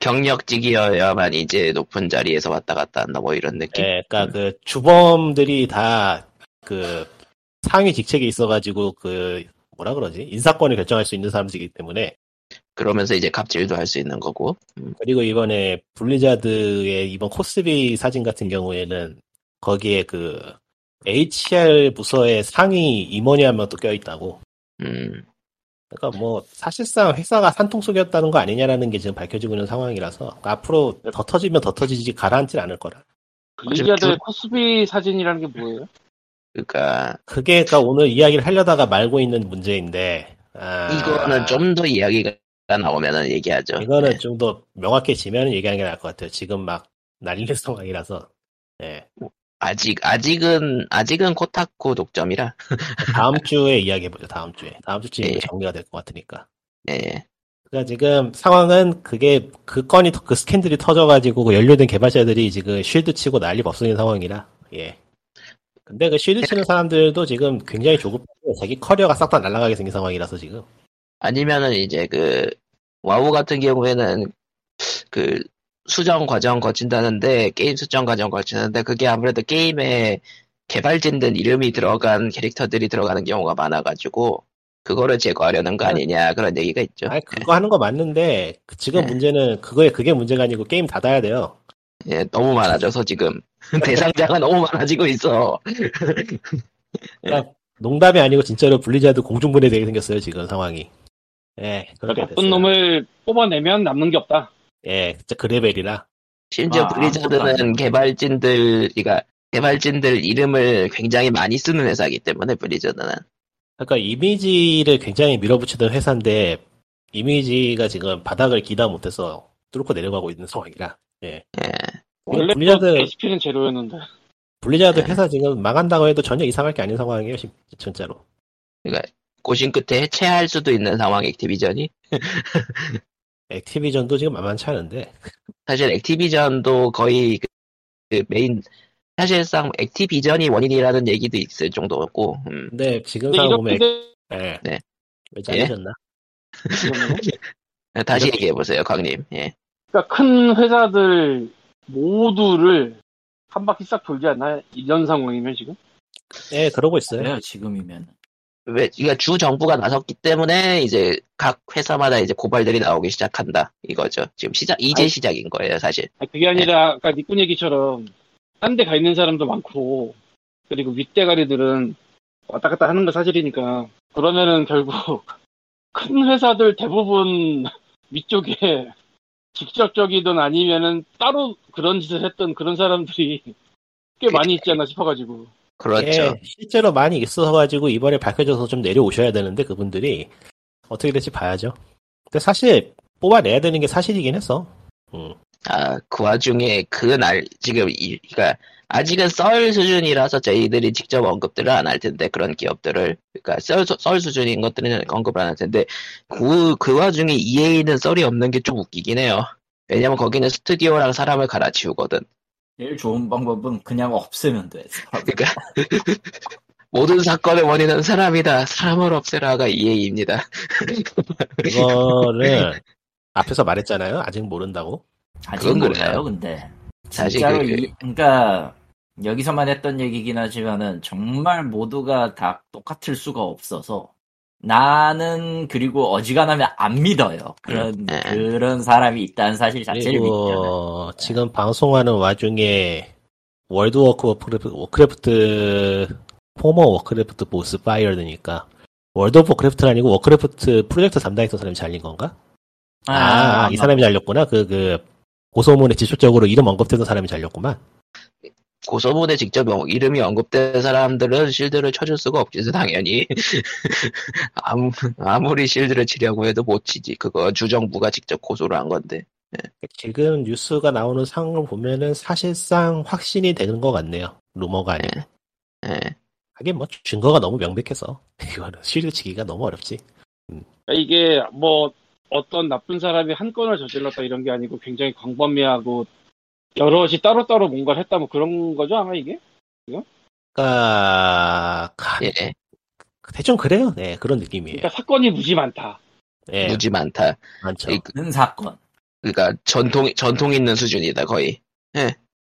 경력직이어야만 이제 높은 자리에서 왔다 갔다 한다, 뭐 이런 느낌? 예, 그러니까 그 주범들이 다 그 상위 직책에 있어가지고 그 뭐라 그러지 인사권을 결정할 수 있는 사람들이기 때문에 그러면서 이제 갑질도 할 수 있는 거고. 음, 그리고 이번에 블리자드의 이번 코스비 사진 같은 경우에는 거기에 그 HR 부서의 상위 임원이 한 명 또 껴있다고. 음, 그러니까 뭐 사실상 회사가 산통 속이었다는 거 아니냐라는 게 지금 밝혀지고 있는 상황이라서 앞으로 더 터지면 더 터지지 가라앉질 않을 거라. 블리자드의 코스비 사진이라는 게 뭐예요? 그러니까 그게 그러니까 오늘 이야기를 하려다가 말고 있는 문제인데 아, 이거는 좀 더 이야기가 나오면은 얘기하죠. 이거는 네. 좀더 명확해지면 얘기하는 게 나을 것 같아요. 지금 막 난리 (laughs) 상황이라서. 예. 아직 아직은 아직은 코타쿠 독점이라. (laughs) 다음 주에 이야기해보죠, 다음 주에. 다음 주쯤에 예. 정리가 될 것 같으니까. 네. 그러니까 지금 상황은 그게 그 건이 터- 그 스캔들이 터져가지고 그 연루된 개발자들이 지금 쉴드 치고 난리 법석인 상황이라 예. 근데 그 쉴드 치는 사람들도 지금 굉장히 조급하고 자기 커리어가 싹 다 날아가게 생긴 상황이라서 지금 아니면은 이제 그 와우 같은 경우에는 그 수정 과정 거친다는데 게임 수정 과정 거치는데 그게 아무래도 게임에 개발진들 이름이 들어간 캐릭터들이 들어가는 경우가 많아가지고 그거를 제거하려는 거 아니냐 그런 얘기가 있죠. 아니 그거 하는 거 맞는데 그 지금 네. 문제는 그거에 그게 문제가 아니고 게임 닫아야 돼요. 예, 너무 많아져서 지금 (laughs) 대상자가 너무 많아지고 있어. (laughs) 농담이 아니고 진짜로 블리자드 공중분해 되게 생겼어요 지금 상황이. 예, 그렇게 나쁜 됐어요. 놈을 뽑아내면 남는 게 없다. 예, 진짜 그 레벨이라. 심지어 아, 아무것도 블리자드는. 개발진들, 그러니까 개발진들 이름을 굉장히 많이 쓰는 회사이기 때문에 블리자드는 그러니까 이미지를 굉장히 밀어붙이던 회사인데 이미지가 지금 바닥을 기다 못해서 뚫고 내려가고 있는 상황이라. 예. 예, 원래 블리자드- SP는 제로였는데. 블리자드 네. 회사 지금 망한다고 해도 전혀 이상할 게 아닌 상황이에요, 진- 진짜로. 고심 끝에 해체할 수도 있는 상황 액티비전이 액티비전도 지금 만만치 않은데. 사실 액티비전도 거의 그, 그 메인 사실상 액티비전이 원인이라는 얘기도 있을 정도였고 음. 근데 지금 근데 상황 보면, 이렇게 액- 예. 네. 왜 잘리셨나? 되면은 (laughs) 다시 얘기해 보세요, 광님. 예. 그러니까 큰 회사들 모두를 한 바퀴 싹 돌지 않나? 이런 상황이면 지금? 예, 그러고 있어요. 그래요 지금이면. 왜, 그러니까 주 정부가 나섰기 때문에 이제 각 회사마다 이제 고발들이 나오기 시작한다 이거죠. 지금 시작 이제 아니- 시작인 거예요, 사실. 아니, 그게 아니라 아까 니꾼 얘기처럼 딴 데 가 있는 사람도 많고 그리고 윗대가리들은 왔다 갔다 하는 거 사실이니까 그러면은 결국 (laughs) 큰 회사들 대부분 (laughs) 위쪽에 직접적이든 아니면은 따로 그런 짓을 했던 그런 사람들이 (laughs) 꽤 많이 있지 않나 싶어가지고 그렇죠. 예, 실제로 많이 있어가지고 이번에 밝혀져서 좀 내려오셔야 되는데 그분들이 어떻게 될지 봐야죠. 근데 사실 뽑아내야 되는 게 사실이긴 했어. 음. 아, 그 와중에 그 날 지금 이, 그러니까 아직은 썰 수준이라서 저희들이 직접 언급들을 안 할 텐데 그런 기업들을 그러니까 썰, 수- 썰 수준인 것들은 언급을 안 할 텐데 그, 그 와중에 EA는 썰이 없는 게 좀 웃기긴 해요. 왜냐면 거기는 스튜디오랑 사람을 갈아치우거든. 제일 좋은 방법은 그냥 없애면 돼. 그러니까 (laughs) 모든 사건의 원인은 사람이다. 사람을 없애라가 EA입니다. 그거를 (laughs) 앞에서 말했잖아요. 아직 모른다고. 아직 그건 몰라요, 그래요. 근데. 진짜로 그- 이, 그러니까 여기서만 했던 얘기긴 하지만은 정말 모두가 다 똑같을 수가 없어서 나는 그리고 어지간하면 안 믿어요. 그런 네. 그런 사람이 있다는 사실 자체를 믿잖아요. 지금 방송하는 와중에 월드 워크 워크래프트, 워크래프트 former Warcraft boss fired니까 월드 오브 워크래프트는 아니고 워크래프트 프로젝트 담당했던 사람이 잘린 건가? 아, 이 사람이 잘렸구나. 그, 그, 고소문에 직접적으로 이름 언급되던 사람이 잘렸구만. 고소문에 직접 어- 이름이 언급된 사람들은 실드를 쳐줄 수가 없지, 당연히. (laughs) 아무, 아무리 실드를 치려고 해도 못 치지. 그거 주정부가 직접 고소를 한 건데. 지금 뉴스가 나오는 상황을 보면은 사실상 확신이 되는 것 같네요. 루머가 아니고. 예. 하긴 뭐 증거가 너무 명백해서 (laughs) 이거는 실드 치기가 너무 어렵지. 그러니까 이게 뭐 어떤 나쁜 사람이 한 건을 저질렀다 이런 게 아니고 굉장히 광범위하고 여럿이 따로따로 뭔가를 했다 뭐 그런 거죠 아마 이게? 그러니까 예. 대충 그래요. 네 그런 느낌이에요. 그러니까 사건이 무지 많다. 예, 무지 많다. 많죠. 이- 는 사건. 그러니까 전통, 전통 있는 수준이다, 거의.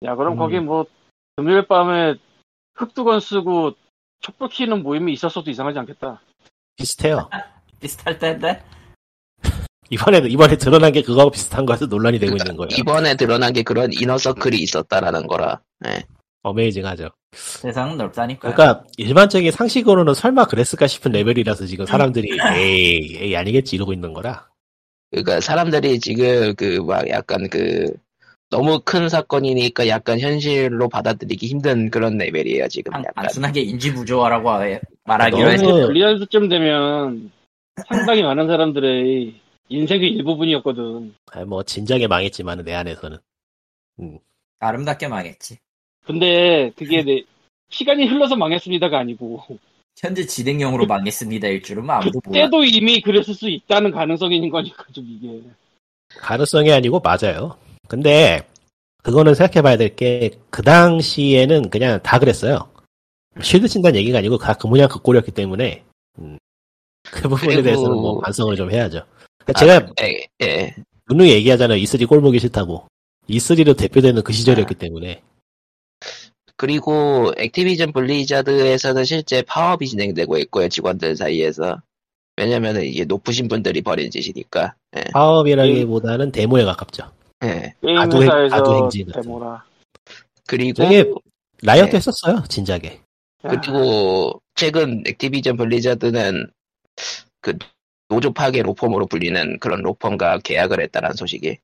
야 그럼 음. 거기 뭐 금요일 밤에 흑두건 쓰고 촛불 켜는 모임이 있었어도 이상하지 않겠다. 비슷해요. (laughs) 비슷할 텐데. 이번에 이번에 드러난 게 그거하고 비슷한 거라서 논란이 되고 있는 거예요. 이번에 드러난 게 그런 이너서클이 있었다라는 거라. 예. 어메이징하죠. 세상은 넓다니까. 그러니까 일반적인 상식으로는 설마 그랬을까 싶은 레벨이라서 지금 사람들이 에이 에이 아니겠지 이러고 있는 거라. 그러니까 사람들이 지금 그 막 약간 그 너무 큰 사건이니까 약간 현실로 받아들이기 힘든 그런 레벨이에요 지금 단- 약간 단순하게 인지 부조화라고 하- 말하기로 너무- 해서 근데 블리자드쯤 되면 상당히 많은 사람들의 인생의 일부분이었거든. 아, 뭐 진작에 망했지만 내 안에서는 아름답게 망했지. 근데 그게 내 시간이 흘러서 망했습니다가 아니고 현재 진행형으로 망했습니다. 일 줄은 아무도 몰라. 그때도 이미 그랬을 수 있다는 가능성이 있는 거니까 좀 이게 가능성이 아니고 맞아요. 근데 그거는 생각해봐야 될 게 그 당시에는 그냥 다 그랬어요. 쉴드 친다는 얘기가 아니고 다 그 모양 그 꼴이었기 때문에 음, 그 부분에 그리고- 대해서는 뭐 반성을 좀 해야죠. 그러니까 제가 아, 예, 예. 누누이 얘기하잖아요. E3 꼴 보기 싫다고. E3로 대표되는 그 시절이었기 아. 때문에 그리고 액티비전 블리자드에서는 실제 파업이 진행되고 있고요 직원들 사이에서 왜냐면은 이게 높으신 분들이 벌인 짓이니까 예. 파업이라기보다는 데모에 가깝죠. 예. 게임 가두 행- 가두 회사에서 행진 같은. 데모라. 그리고 저게 라이엇도 네. 했었어요. 진작에. 그리고 최근 액티비전 블리자드는 그 노조 파괴 로펌으로 불리는 그런 로펌과 계약을 했다는 소식이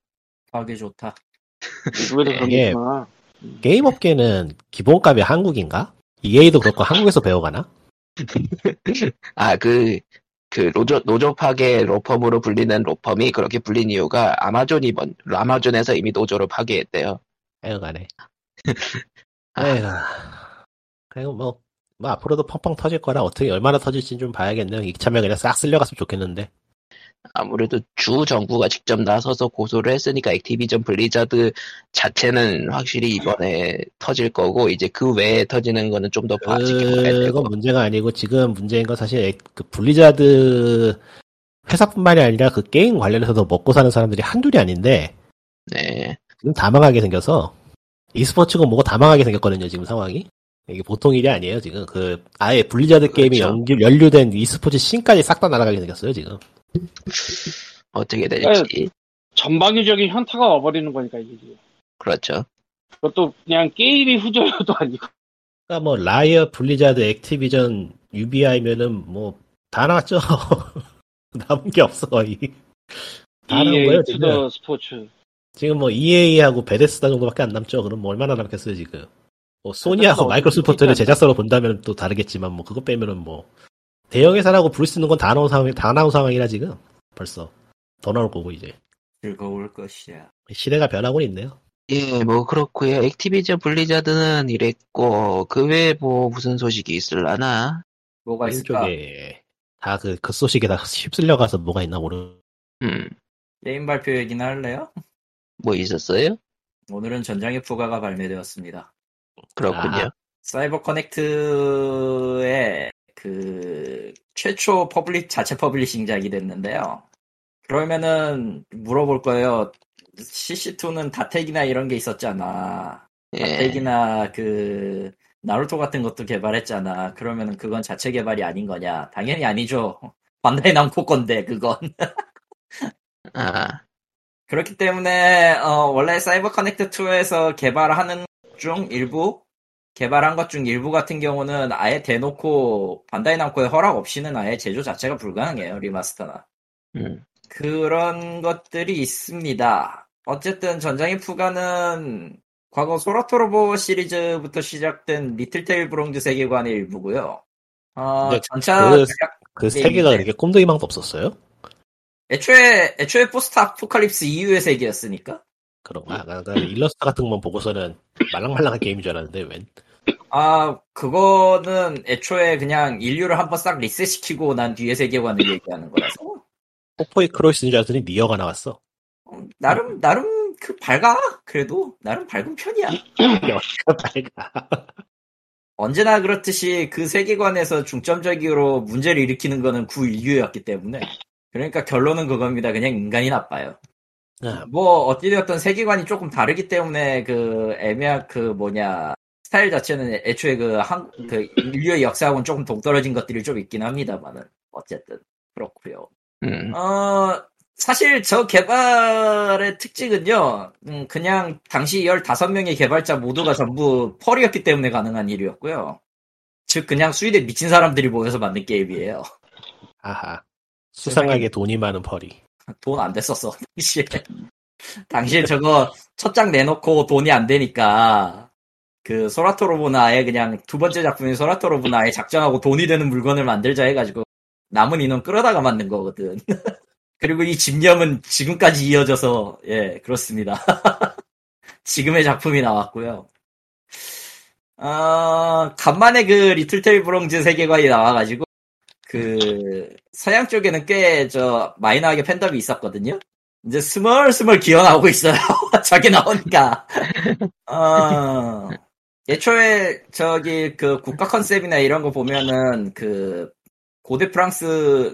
하기 좋다. 이게. 게임 업계는 기본값이 한국인가? EA도 그렇고 한국에서 배워가나? (laughs) 아 그 그 노조 노조 파괴 로펌으로 불리는 로펌이 그렇게 불린 이유가 아마존이 먼 아마존에서 이미 노조를 파괴했대요. 하여간에. (laughs) 아. 에휴. 그리고 뭐, 뭐 앞으로도 펑펑 터질 거라 어떻게 얼마나 터질지 좀 봐야겠네요. 이참에 그냥 싹 쓸려갔으면 좋겠는데. 아무래도 주 정부가 직접 나서서 고소를 했으니까 액티비전 블리자드 자체는 확실히 이번에 터질 거고 이제 그 외에 터지는 거는 좀 더 지켜봐야 되고 그건 문제가 아니고 지금 문제인 건 사실 엑- 그 블리자드 회사뿐만이 아니라 그 게임 관련해서도 먹고 사는 사람들이 한둘이 아닌데 네. 지금 다 망하게 생겨서 e스포츠가 뭐고 다 망하게 생겼거든요 지금 상황이 이게 보통 일이 아니에요 지금 그 아예 블리자드 게임이 그렇죠. 연기, 연루된 e스포츠 씬까지 싹 다 날아가게 생겼어요 지금 (laughs) 어떻게 될지 전방위적인 현타가 와버리는 거니까 이게. 그렇죠. 그것도 그냥 게임이 후져도 아니고. 그러니까 뭐 라이엇 블리자드 액티비전 UBI면은 뭐 다 나왔죠 (laughs) 남은 게 없어 거의 다 나온 EA 거예요 지금 스포츠. 지금 뭐 EA하고 베데스다 정도밖에 안 남죠. 그럼 뭐 얼마나 남겠어요 지금? 뭐 소니하고 베데스다 마이크로소프트를 제작사로 본다면 또 다르겠지만 뭐 그거 빼면은 뭐 대형 회사라고 부를 수 있는 건 다 나온 상황 다 나온 상황이라 지금 벌써 더 나올 거고 이제 즐거울 것이야. 시대가 변하고 있네요. 예, 뭐 그렇고요. 액티비전 블리자드는 이랬고 그 외에 뭐 무슨 소식이 있을라나? 뭐가 있을까? 왼쪽에 다그그 소식에 다 휩쓸려 가서 뭐가 있나 모르. 음, 게임 발표 얘기나 할래요? 뭐 있었어요? 오늘은 전장의 부가가 발매되었습니다. 그렇군요. 아하. 사이버 커넥트의 그 최초 퍼블릭 자체 퍼블리싱작이 됐는데요. 그러면은 물어볼 거예요. CC2는 닷핵이나 이런 게 있었잖아. 예, 닷핵이나 그 나루토 같은 것도 개발했잖아. 그러면은 그건 자체 개발이 아닌 거냐? 당연히 아니죠. (laughs) 반다이 남코 건데 그건. 아, 그렇기 때문에 어, 원래 사이버 커넥트 2에서 개발하는 중 일부 개발한 것 중 일부 같은 경우는 아예 대놓고 반다이 남코의 허락 없이는 아예 제조 자체가 불가능해요 리마스터나 음, 그런 것들이 있습니다. 어쨌든 전장의 푸가는 과거 소라토로보 시리즈부터 시작된 리틀테일 브롱크스 세계관의 일부고요. 어, 네, 전차 그- 그 네, 세계가 네. 그렇게 꿈도 희망도 없었어요? 애초에 애초에 포스트 아포칼립스 이후의 세계였으니까. 그런가? 나, 나 일러스트 같은 것만 보고서는 말랑말랑한 게임인 줄 알았는데 웬? 아, 그거는 애초에 그냥 인류를 한번 싹 리셋시키고 난 뒤에 세계관을 얘기하는 거라서. 포포로크로이스인 줄 알았더니 니어가 나왔어. 어, 나름, 나름, 그, 밝아? 그래도, 나름 밝은 편이야. (laughs) 여기가 밝아. 언제나 그렇듯이 그 세계관에서 중점적으로 문제를 일으키는 거는 구 인류였기 때문에. 그러니까 결론은 그겁니다. 그냥 인간이 나빠요. 아, 뭐, 어찌되었든 세계관이 조금 다르기 때문에 그, 애매한 그 뭐냐, 스타일 자체는 애초에 그 한, 그 인류의 역사하고는 조금 동떨어진 것들이 좀 있긴 합니다만은. 어쨌든. 그렇고요 음, 어, 사실 저 개발의 특징은요, 음, 그냥 당시 15명의 개발자 모두가 전부 펄이었기 때문에 가능한 일이었고요. 즉, 그냥 수위대 미친 사람들이 모여서 만든 게임이에요. 아하. 수상하게 돈이 많은 펄이. 돈 안 됐었어, 당시에. 당시에 저거 첫 장 내놓고 돈이 안 되니까, 그 소라토로브나 아예 그냥 두 번째 작품인 소라토로브나 아예 작정하고 돈이 되는 물건을 만들자 해가지고 남은 인원 끌어다가 만든 거거든. (laughs) 그리고 이 집념은 지금까지 이어져서, 예, 그렇습니다. (laughs) 지금의 작품이 나왔고요. 어, 간만에 그 리틀 테일 브롱즈 세계관이 나와가지고, 그, 서양 쪽에는 꽤 저 마이너하게 팬덤이 있었거든요? 이제 스멀스멀 기어 나오고 있어요. (laughs) 저기 나오니까. 어, 애초에 저기 그 국가 컨셉이나 이런 거 보면은 그 고대 프랑스,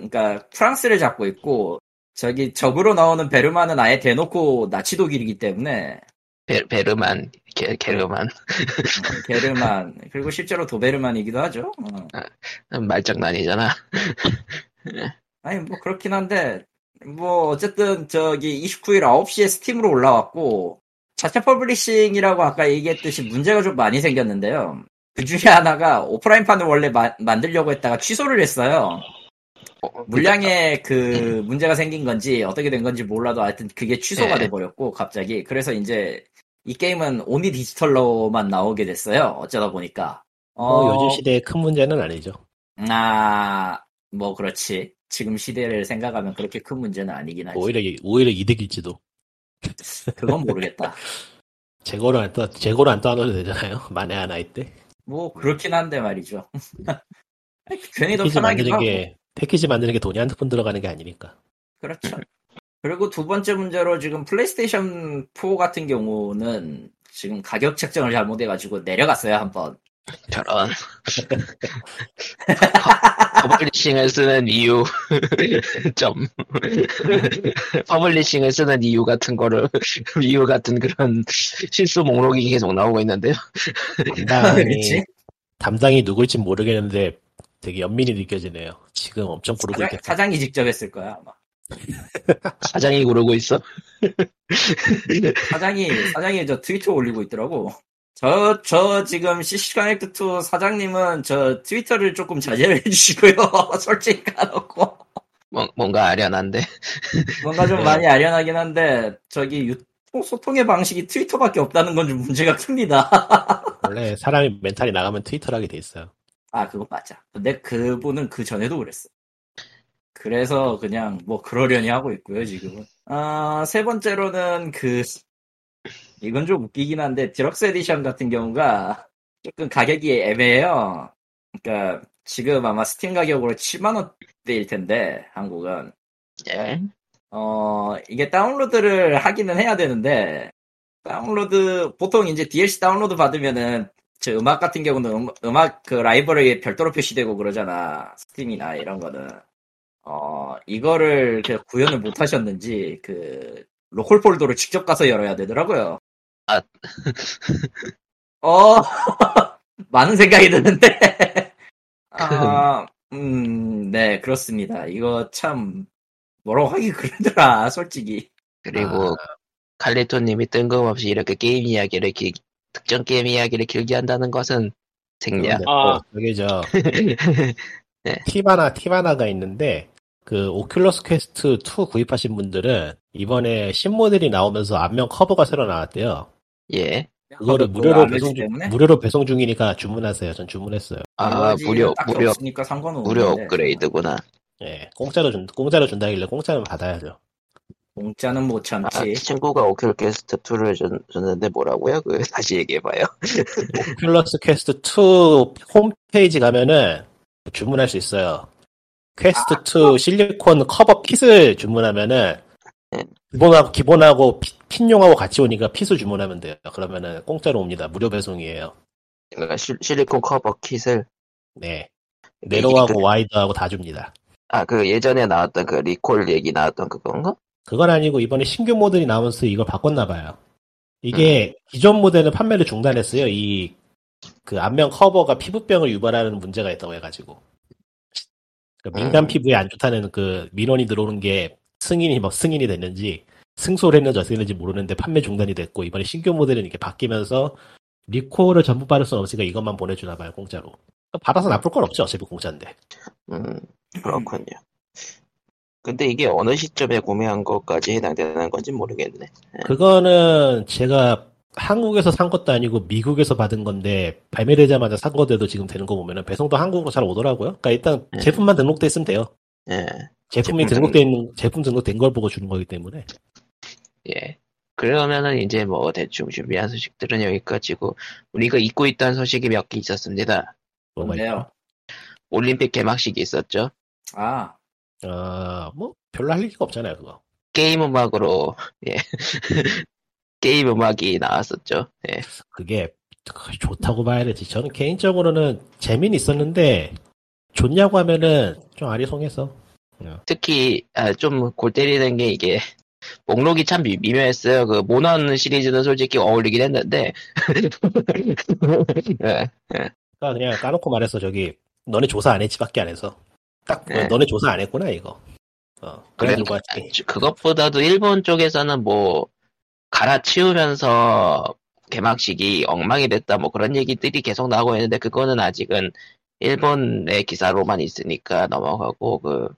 그러니까 프랑스를 잡고 있고, 저기 적으로 나오는 베르만은 아예 대놓고 나치 독일이기 때문에, 베, 베르만, 게, 게르만. 어, 게르만 그리고 실제로 도베르만이기도 하죠. 어. 말장난이잖아. (laughs) 아니 뭐 그렇긴 한데 뭐 어쨌든 저기 29일 9시에 스팀으로 올라왔고 자체 publishing이라고 아까 얘기했듯이 문제가 좀 많이 생겼는데요. 그 중에 하나가 오프라인판을 원래 마- 만들려고 했다가 취소를 했어요. 어, 물량에 그 문제가 생긴 건지 어떻게 된 건지 몰라도 하여튼 그게 취소가 네. 돼버렸고 갑자기 그래서 이제 이 게임은 오니 디지털로만 나오게 됐어요. 어쩌다 보니까. 어, 요즘 시대의 큰 문제는 아니죠. 아, 뭐 그렇지. 지금 시대를 생각하면 그렇게 큰 문제는 아니긴 하지. 오히려 오히려 이득일지도. 그건 모르겠다. (laughs) 재고를 안 떠, 재고를 안 떠놔도 되잖아요. (laughs) 만에 하나 때. 뭐 그렇긴 한데 말이죠. (laughs) 괜히 더 편하기도 하고. 게 패키지 만드는 게 돈이 한 푼 들어가는 게 아니니까. 그렇죠. 그리고 두 번째 문제로 지금 플레이스테이션 4 같은 경우는 지금 가격 책정을 잘못해가지고 내려갔어요 한번. 저런. (laughs) publishing을 쓰는 이유. (laughs) 점. (laughs) publishing을 쓰는 이유 같은 거를, 이유 같은 그런 실수 목록이 계속 나오고 있는데요. 담당이? 담당이 누굴지 모르겠는데 되게 연민이 느껴지네요. 지금 엄청 구르고 사장, 있겠다. 사장이 직접 했을 거야 아마. (laughs) 사장이 구르고 있어. 사장이 사장이 저 트위터 올리고 있더라고. 저 저 지금 CC 커넥트 2 사장님은 저 트위터를 조금 자제를 해주시고요. (laughs) 솔직히 까놓고 뭐- 뭔가 아련한데. 뭔가 좀 많이 아련하긴 한데 저기 유- 소통의 방식이 트위터밖에 없다는 건 좀 문제가 큽니다. (laughs) 원래 사람이 멘탈이 나가면 트위터를 하게 돼 있어요. 아 그거 맞아. 근데 그분은 그 전에도 그랬어. 그래서 그냥 뭐 그러려니 하고 있고요 지금은. 아 세 번째로는 그 이건 좀 웃기긴 한데 deluxe edition 같은 경우가 조금 가격이 애매해요. 그러니까 지금 아마 스팀 가격으로 7만 원대일 텐데 한국은 예. 어 이게 다운로드를 하기는 해야 되는데 다운로드 보통 이제 DLC 다운로드 받으면은 저 음악 같은 경우는 음, 악그 라이브러리에 별도로 표시되고 그러잖아 스팀이나 이런 거는 어 이거를 그 구현을 못 하셨는지 그 로컬 폴더로 직접 가서 열어야 되더라고요. 아. 어 (laughs) 많은 생각이 드는데 아, (laughs) 음, 네, 그렇습니다. 이거 참, 뭐라고 하기 그러더라, 솔직히. 그리고 아. 칼리토님이 뜬금없이 이렇게 게임 이야기를 길, 특정 게임 이야기를 길게 한다는 것은 생략. 아. 저 네. 팁 하나가 있는데 그 오큘러스 퀘스트 2 구입하신 분들은 이번에 신모델이 나오면서 앞면 커버가 새로 나왔대요. 예. 그거를 그거 무료로 안 배송 중 때문에? 무료로 배송 중이니까 주문하세요. 전 주문했어요. 아, 무료, 무료, 없으니까 상관은 무료 없는데. 업그레이드구나. 예, 공짜로 준 공짜로 준다길래 공짜는 받아야죠. 공짜는 못 아, 참지. 친구가 오큘퀘스트 2를 줬, 줬는데 뭐라고요? 그 (laughs) 다시 얘기해봐요. 오큘러스 퀘스트 2 홈페이지 가면은 주문할 수 있어요. 퀘스트 2 실리콘 커버 fit을 주문하면은 네. 기본하고 기본하고 fit- fit용하고 같이 오니까 fit을 주문하면 돼요. 그러면은 공짜로 옵니다. 무료 배송이에요. 그러니까 실, 실리콘 커버 fit을 네. 이게 narrow하고 그- wide하고 다 줍니다. 아, 그 예전에 나왔던 그 리콜 얘기 나왔던 그건가? 그건 아니고 이번에 신규 모델이 나오면서 이걸 바꿨나 봐요. 이게 기존 모델은 판매를 중단했어요. 이그 앞면 커버가 피부병을 유발하는 문제가 있다고 해가지고 그 민감 음. 피부에 안 좋다는 그 민원이 들어오는 게 승인이 막 승인이 됐는지 승소를 했는지 어떻게 됐는지 모르는데 판매 중단이 됐고 이번에 신규 모델은 이렇게 바뀌면서 리콜을 전부 받을 수는 없으니까 이것만 보내주나 봐요 공짜로 받아서 나쁠 건 없죠 어차피 공짜인데 음, 그렇군요. 근데 이게 어느 시점에 구매한 것까지 해당되는 건지 모르겠네. 그거는 제가 한국에서 산 것도 아니고 미국에서 받은 건데 발매되자마자 산 거대도 지금 되는 거 보면은 배송도 한국으로 잘 오더라고요. 그러니까 일단 음. 제품만 등록돼 있으면 돼요. 예, 제품이 제품 등록돼 있는 제품 등록된 걸 보고 주는 거기 때문에 예. 그러면은 이제 뭐 대충 준비한 소식들은 여기까지고 우리가 잊고 있던 소식이 몇 개 있었습니다. 뭔데요? 올림픽 개막식이 있었죠. 아, 아, 뭐 별로 할 얘기가 없잖아요, 그거. 게임 음악으로 예 게임 음악이 나왔었죠. 예. 그게 좋다고 봐야 되지. 저는 개인적으로는 재미는 있었는데 좋냐고 하면은 좀 아리송해서. 특히 아, 좀골 때리는 게 이게 목록이 참 미, 미묘했어요. 그 모넌 시리즈는 솔직히 어울리긴 했는데 (laughs) 예. 그러니까 그냥 까놓고 말해서 저기 너네 조사 안 했지밖에 안 해서 딱 네. 너네 조사 안 했구나 이거. 어, 그래, 하지. 그것보다도 일본 쪽에서는 뭐 갈아치우면서 개막식이 엉망이 됐다 뭐 그런 얘기들이 계속 나오고 있는데 그거는 아직은 일본의 기사로만 있으니까 넘어가고 그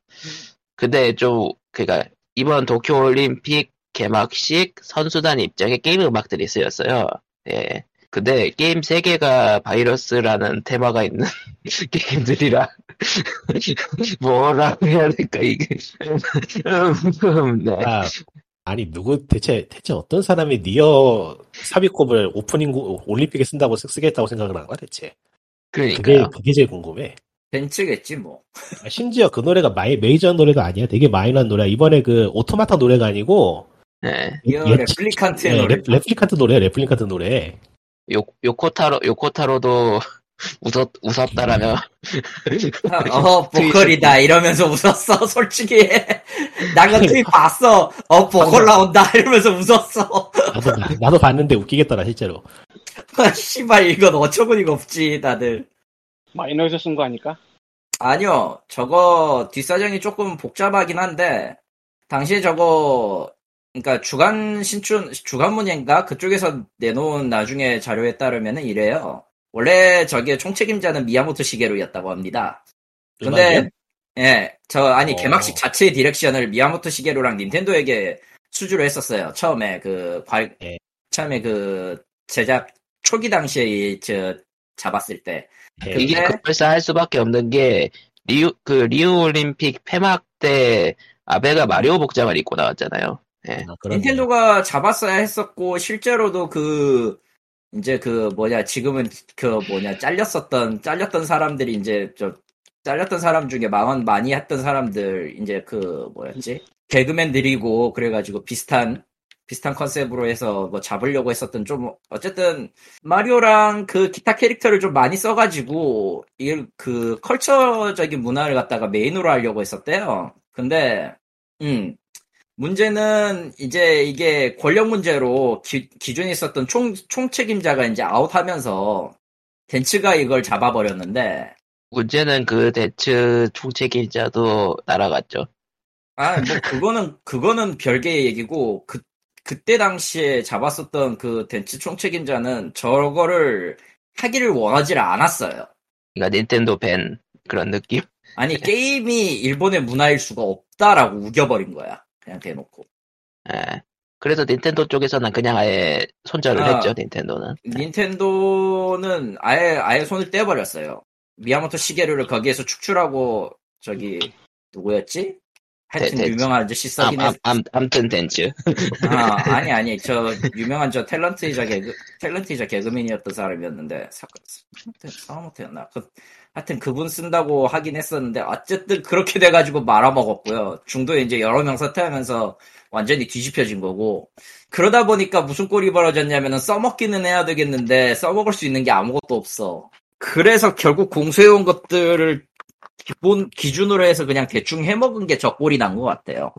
근데 좀 그니까 이번 도쿄 올림픽 개막식 선수단 입장에 게임 음악들이 쓰였어요. 예. 근데 게임 세 개가 바이러스라는 테마가 있는 (laughs) 게임들이라 (laughs) 뭐라고 해야 될까 이게 (laughs) 음, 네. 아, 아니 누구 대체 대체 어떤 사람이 니어 삽입곡을 오프닝 곡- 올림픽에 쓴다고 쓰- 쓰겠다고 생각을 한 거야 대체? 그게 그러니까요. 그게 제일 궁금해. 벤츠겠지 뭐. 아, 심지어 그 노래가 마이, 메이저 노래가 아니야. 되게 마이너한 노래야. 이번에 그 오토마타 노래가 아니고 네. 예, 레플리칸트의 네, 노래. 랩, 레플리칸트 노래야. 레플리칸트 노래. 요 요코타로 요코타로도 웃었 웃었다라며 (laughs) 어, 보컬이다. 이러면서 웃었어, 솔직히. 나 그 트윗 봤어. 어, 보컬 나온다. (laughs) 이러면서 웃었어. 나도 봐- 나도 봤는데 웃기겠더라 실제로. 씨발, 이건 어처구니가 없지, 다들. 마이너에서 쓴 거 아닐까? 아니요, 저거 뒷사정이 조금 복잡하긴 한데, 당시에 저거, 그러니까 주간 신춘, 주간문예인가? 그쪽에서 내놓은 나중에 자료에 따르면 이래요. 원래 저게 총책임자는 미야모토 시게루였다고 합니다. 근데? 예, 저, 아니, 어. 개막식 자체의 디렉션을 미야모토 시게루랑 닌텐도에게 수주를 했었어요. 처음에 그, 관, 예. 처음에 그, 제작 초기 당시에 이, 저, 잡았을 때. 예. 이게 근데- 급발사할 수밖에 없는 게 리우 그 리우 올림픽 폐막 때 아베가 마리오 복장을 입고 나왔잖아요. 예. 아, 닌텐도가 잡았어야 했었고 실제로도 그 이제 그 뭐냐 지금은 그 뭐냐 잘렸었던 잘렸던 사람들이 이제 저 잘렸던 사람 중에 망언 많이 했던 사람들 이제 그 뭐였지 개그맨들이고 그래가지고 비슷한 비슷한 컨셉으로 해서 뭐 잡으려고 했었던 좀 어쨌든 마리오랑 그 기타 캐릭터를 좀 많이 써가지고 이 그 culture적인 문화를 갖다가 메인으로 하려고 했었대요. 근데 음 문제는 이제 이게 권력 문제로 기, 기존에 있었던 총, 총 책임자가 이제 아웃하면서 덴츠가 이걸 잡아버렸는데, 문제는 그 대츠 총 책임자도 날아갔죠. 아, 뭐, 그거는, 그거는 별개의 얘기고, 그, 그때 당시에 잡았었던 그 덴츠 총 책임자는 저거를 하기를 원하지를 않았어요. 그러니까 닌텐도 밴 그런 느낌. 아니, 게임이 일본의 문화일 수가 없다라고 우겨버린 거야. 그냥 대놓고. 예. 그래서 닌텐도 쪽에서는 그냥 아예 손절을 아. 했죠. 닌텐도는. 닌텐도는 아예 아예 손을 떼버렸어요. 미야모토 시게루를 거기에서 축출하고 저기 누구였지? 하여튼 데- 데- 유명한 아저씨 암, 써긴 암, 했. 암, 암튼 덴츠. 아 아니 아니 저 유명한 저 탤런트이자 개그 탤런트이자 개그맨이었던 사람이었는데 사- 사모토였나? 그, 하여튼 그분 쓴다고 하긴 했었는데 어쨌든 그렇게 돼가지고 말아먹었고요. 중도에 이제 여러 명 사퇴하면서 완전히 뒤집혀진 거고 그러다 보니까 무슨 꼴이 벌어졌냐면은 써먹기는 해야 되겠는데 써먹을 수 있는 게 아무것도 없어. 그래서 결국 공수해온 것들을 기본 기준으로 해서 그냥 대충 해먹은 게 저 꼴이 난 것 같아요.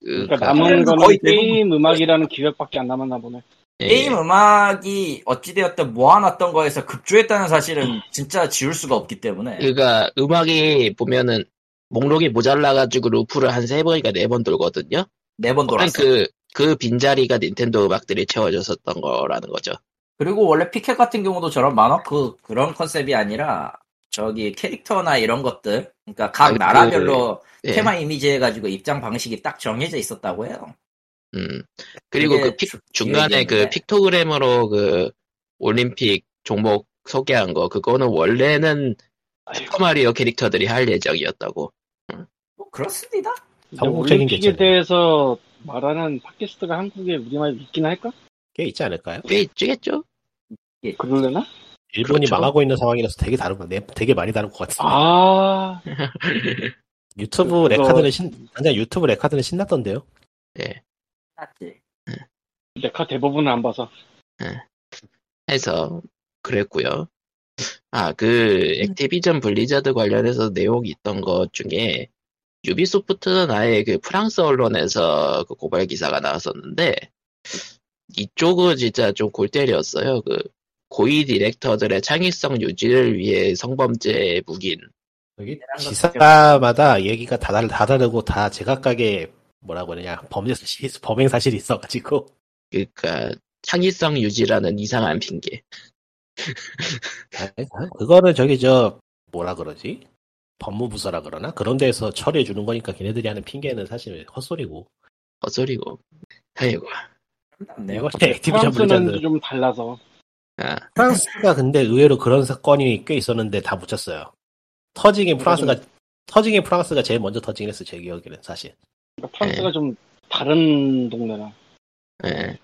그, 그러니까 가- 남은 거는 거의 대부분- 게임 음악이라는 기획밖에 안 남았나 보네. 예. 게임 음악이 어찌되었든 모아놨던 거에서 급조했다는 사실은 진짜 지울 수가 없기 때문에 그러니까 음악이 보면은 목록이 모자라가지고 루프를 한 세 번이가 네 번 돌거든요. 네 번 돌았어. 그, 그 빈자리가 닌텐도 음악들이 채워졌었던 거라는 거죠. 그리고 원래 피켓 같은 경우도 저런 만화 그 그런 컨셉이 아니라 저기 캐릭터나 이런 것들 그러니까 각 아, 그- 나라별로 예. 테마 이미지 해가지고 입장 방식이 딱 정해져 있었다고 해요. 음. 그리고 그 픽- 주- 중간에 그. 픽토그램으로 그 올림픽 종목 소개한 거, 그거는 원래는 슈퍼마리오 캐릭터들이 할 예정이었다고. 뭐 그렇습니다. 올림픽에 개최네. 대해서 말하는 팟캐스트가 한국에 우리말 있긴 할까? 꽤 있지 않을까요? 꽤 있겠죠? 그럴래나? 일본이 그렇죠. 망하고 있는 상황이라서 되게 다른 거, 되게 많이 다른 것 같은데. 아, 유튜브 그거- 렉카들은 신, 완전 유튜브 렉카들은 신났던데요? 예. 맞지. 내가 대부분은 안 봐서. 해서 그랬고요. 아, 그 액티비전 블리자드 관련해서 내용이 있던 것 중에 유비소프트는 아예 그 프랑스 언론에서 그 고발 기사가 나왔었는데 이쪽은 진짜 좀 골 때렸어요. 그 고위 디렉터들의 창의성 유지를 위해 성범죄 묵인. 여기 기사마다 얘기가 다, 다르, 다 다르고 다 제각각의 뭐라고 그러냐 범죄 사실, 범행 사실이 있어가지고 그러니까 창의성 유지라는 이상한 핑계. 아, 그거는 저기 저 뭐라 그러지 법무부서라 그러나 그런 데서 처리해 주는 거니까 걔네들이 하는 핑계는 사실 헛소리고 헛소리고. 아이고. 네. 이거 액티비전 프랑스는 블리자드 좀 달라서. 아, 프랑스가 근데 의외로 그런 사건이 꽤 있었는데 다 묻혔어요. 터지긴 프랑스가 터지긴 프랑스가 제일 먼저 터지긴 했어 제 기억에는 사실. 그러니까 프랑스가 좀 다른 동네라. 예.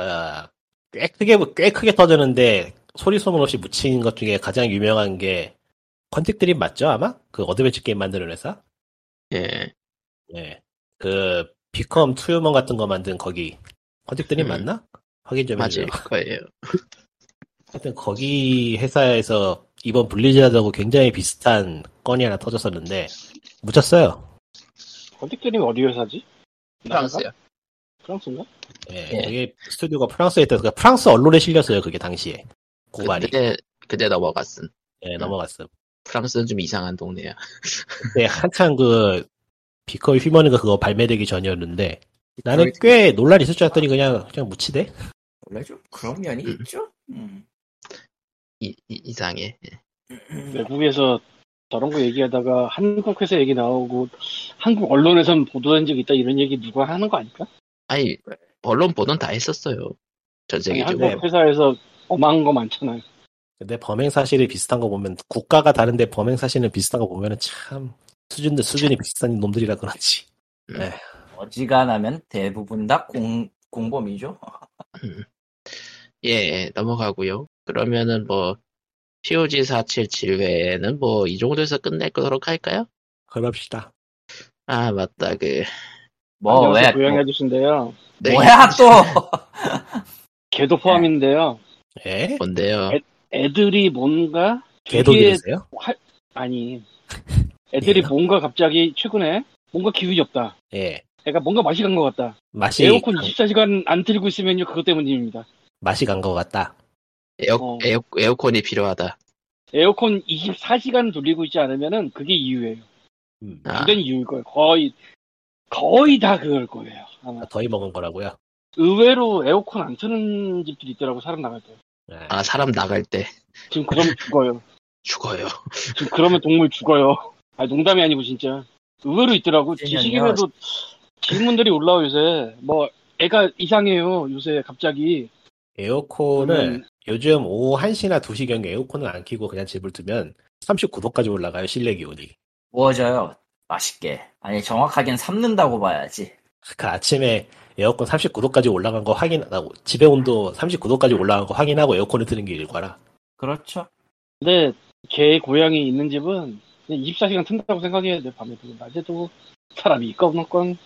어, 꽤 크게 꽤 크게 터졌는데 소리 소문 없이 묻힌 것 중에 가장 유명한 게 Quantic Dream 맞죠 아마 그 어드벤처 게임 만드는 회사. 예. 네. 그 Become Human 같은 거 만든 거기 Quantic Dream 음. 맞나? 확인 좀 해줘. 맞을 거예요. 하여튼 거기 회사에서 이번 블리자드하고 굉장히 비슷한 건이 하나 터졌었는데 묻혔어요. Quantic Dream이 어디 회사지? 프랑스요. 프랑스인가? 예, 예. 그게 스튜디오가 프랑스에 있어서 그러니까 프랑스 언론에 실렸어요. 그게 당시에 고발이. 그때, 그때 넘어갔음. 예, 넘어갔음. 프랑스는 좀 이상한 동네야. 그때 한창 그 비커 휘머니가 그거 발매되기 전이었는데 나는 꽤 논란이 있을 줄 알았더니 그냥 그냥 묻히대. 원래 좀 그런 면이 음. 있죠. 음. 이, 이, 상해 외국에서 저런 거 얘기하다가 한국 회사 얘기 나오고 한국 언론에선 보도한 적 있다 이런 얘기 누가 하는 거 아닐까? 아니, 언론 보도는 다 했었어요. 전 세계적으로. 한국 회사에서 어마한 거 많잖아요. 근데 범행 사실이 비슷한 거 보면 국가가 다른데 범행 사실은 비슷한 거 보면은 참 수준도 수준이 비슷한 놈들이라 그런지. 네. 어지간하면 대부분 다 공, 공범이죠. 예, 넘어가고요. 그러면은 뭐, POG 477 외에는 뭐, 이 정도에서 끝낼 거도록 할까요? 그럽시다. 아, 맞다. 그, 뭐, 안녕하세요, 왜? 고양이 또, 아저씨인데요. 네, 뭐야, 또! (laughs) 개도 포함인데요. 예? 뭔데요? 애- 애들이 뭔가 개도 되게 기르세요? 아니 (laughs) 애들이 예. 뭔가 갑자기 최근에 뭔가 기운이 없다. 예. 애가 뭔가 맛이 간 것 같다. 맛이 에어컨 강- 24시간 안 틀고 있으면요 그것 때문입니다. 맛이 간 것 같다. 에어, 어. 에어, 에어컨이 필요하다. 에어컨 24시간 돌리고 있지 않으면은 그게 이유예요. 음. 아, 이유일 거예요. 거의 거의 다 그럴 거예요. 아마. 더위 먹은 거라고요. 의외로 에어컨 안 트는 집들이 있더라고 사람 나갈 때. 예. 아, 사람 나갈 때 지금 그러면 (laughs) 죽어요. 죽어요. 지금 그러면 동물 죽어요. 아 농담이 아니고 진짜 의외로 있더라고. 지식인에도 질문들이 올라와 요새. 뭐 애가 이상해요 요새 갑자기. 에어컨을 음. 요즘 오후 1시나 2시경에 에어컨을 안 켜고 그냥 집을 두면 39도까지 올라가요, 실내 기온이. 구워져요. 맛있게. 아니, 정확하게는 삶는다고 봐야지. 그 아침에 에어컨 39도까지 올라간 거 확인하고, 집의 온도 39도까지 올라간 거 확인하고 에어컨을 트는 게 일과라. 그렇죠. 근데 개 고양이 있는 집은 그냥 24시간 튼다고 생각해야 돼 밤에도 낮에도 사람이 있건 없건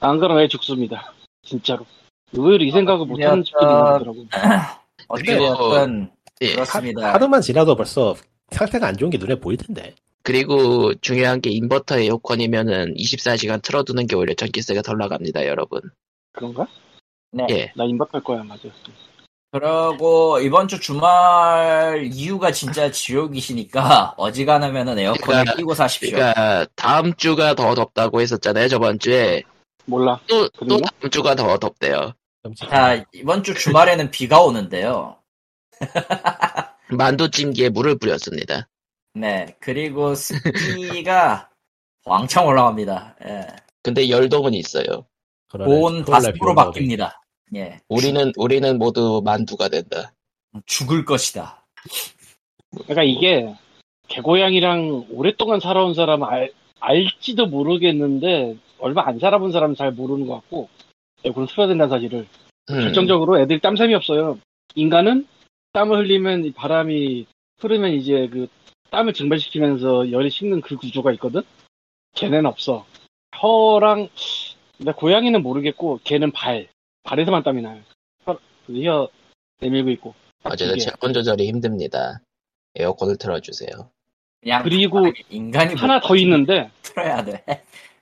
안 그러면 애 죽습니다. 진짜로. 의외로 이 생각을 못하는 집들이 많더라고. 어찌되었든, 예. 그렇습니다. 하루만 지나도 벌써 상태가 안 좋은 게 눈에 보일 텐데. 그리고 중요한 게 인버터 에어컨이면은 24시간 틀어두는 게 오히려 전기세가 덜 나갑니다, 여러분. 그런가? 네. 예. 나 임박할 거야 맞아. 그러고, 이번 주 주말 이유가 진짜 지옥이시니까, (laughs) 어지간하면은 에어컨을 그러니까- 끼고 사십시오. 그러니까 다음 주가 더 덥다고 했었잖아요, 저번 주에. 몰라. 또, 또? 다음 주가 더 덥대요. 자, 이번 주 주말에는 비가 오는데요. (laughs) 만두찜기에 물을 뿌렸습니다. 네. 그리고 습기가 왕창 올라갑니다. 예. 근데 열동은 있어요. 고온 토요일 날40%비 오는 바뀝니다. 예. 우리는, 우리는 모두 만두가 된다. 죽을 것이다. 그러니까 이게 개고양이랑 오랫동안 살아온 사람은 알, 알지도 모르겠는데 얼마 안 살아본 사람은 잘 모르는 것 같고 에어컨을 틀어야 된다는 사실을. 음, 결정적으로 애들이 땀샘이 없어요. 인간은 땀을 흘리면 이 바람이 흐르면 이제 그 땀을 증발시키면서 열이 식는 그 구조가 있거든? 걔네는 없어. 혀랑, 근데 고양이는 모르겠고, 걔는 발. 발에서만 땀이 나요. 혀, 그혀 내밀고 있고. 딱 어쨌든 두 개. 체온 조절이 힘듭니다. 에어컨을 틀어주세요. 그리고 인간이 뭐 하나 더 있는데, 틀어야 돼.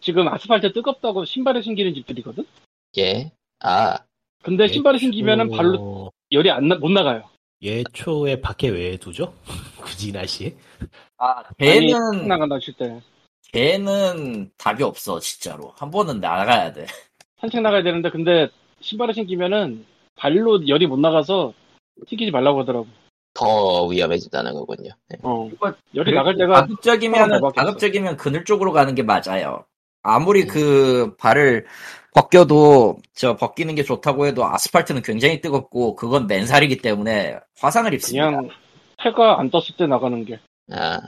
지금 아스팔트 뜨겁다고 신발에 신기는 집들이거든? 예. 아, 근데 신발에 신기면은 예초- 발로 열이 안 나, 못 나가요. 예초에 밖에 왜 두죠? (laughs) 굳이 이 날씨에? 아, 걔는 나간다 칠 때. 걔는 답이 없어 진짜로. 한 번은 나가야 돼. 산책 나가야 되는데 근데 신발을 신기면은 발로 열이 못 나가서 튀기지 말라고 하더라고. 더 위험해진다는 거군요. 네. 어. 열이 나갈 때가 가급적이면. 가급적이면 그늘 쪽으로 가는 게 맞아요. 아무리 그 발을 벗겨도 저 벗기는 게 좋다고 해도 아스팔트는 굉장히 뜨겁고 그건 맨살이기 때문에 화상을 입습니다. 그냥 해가 안 떴을 때 나가는 게. 아,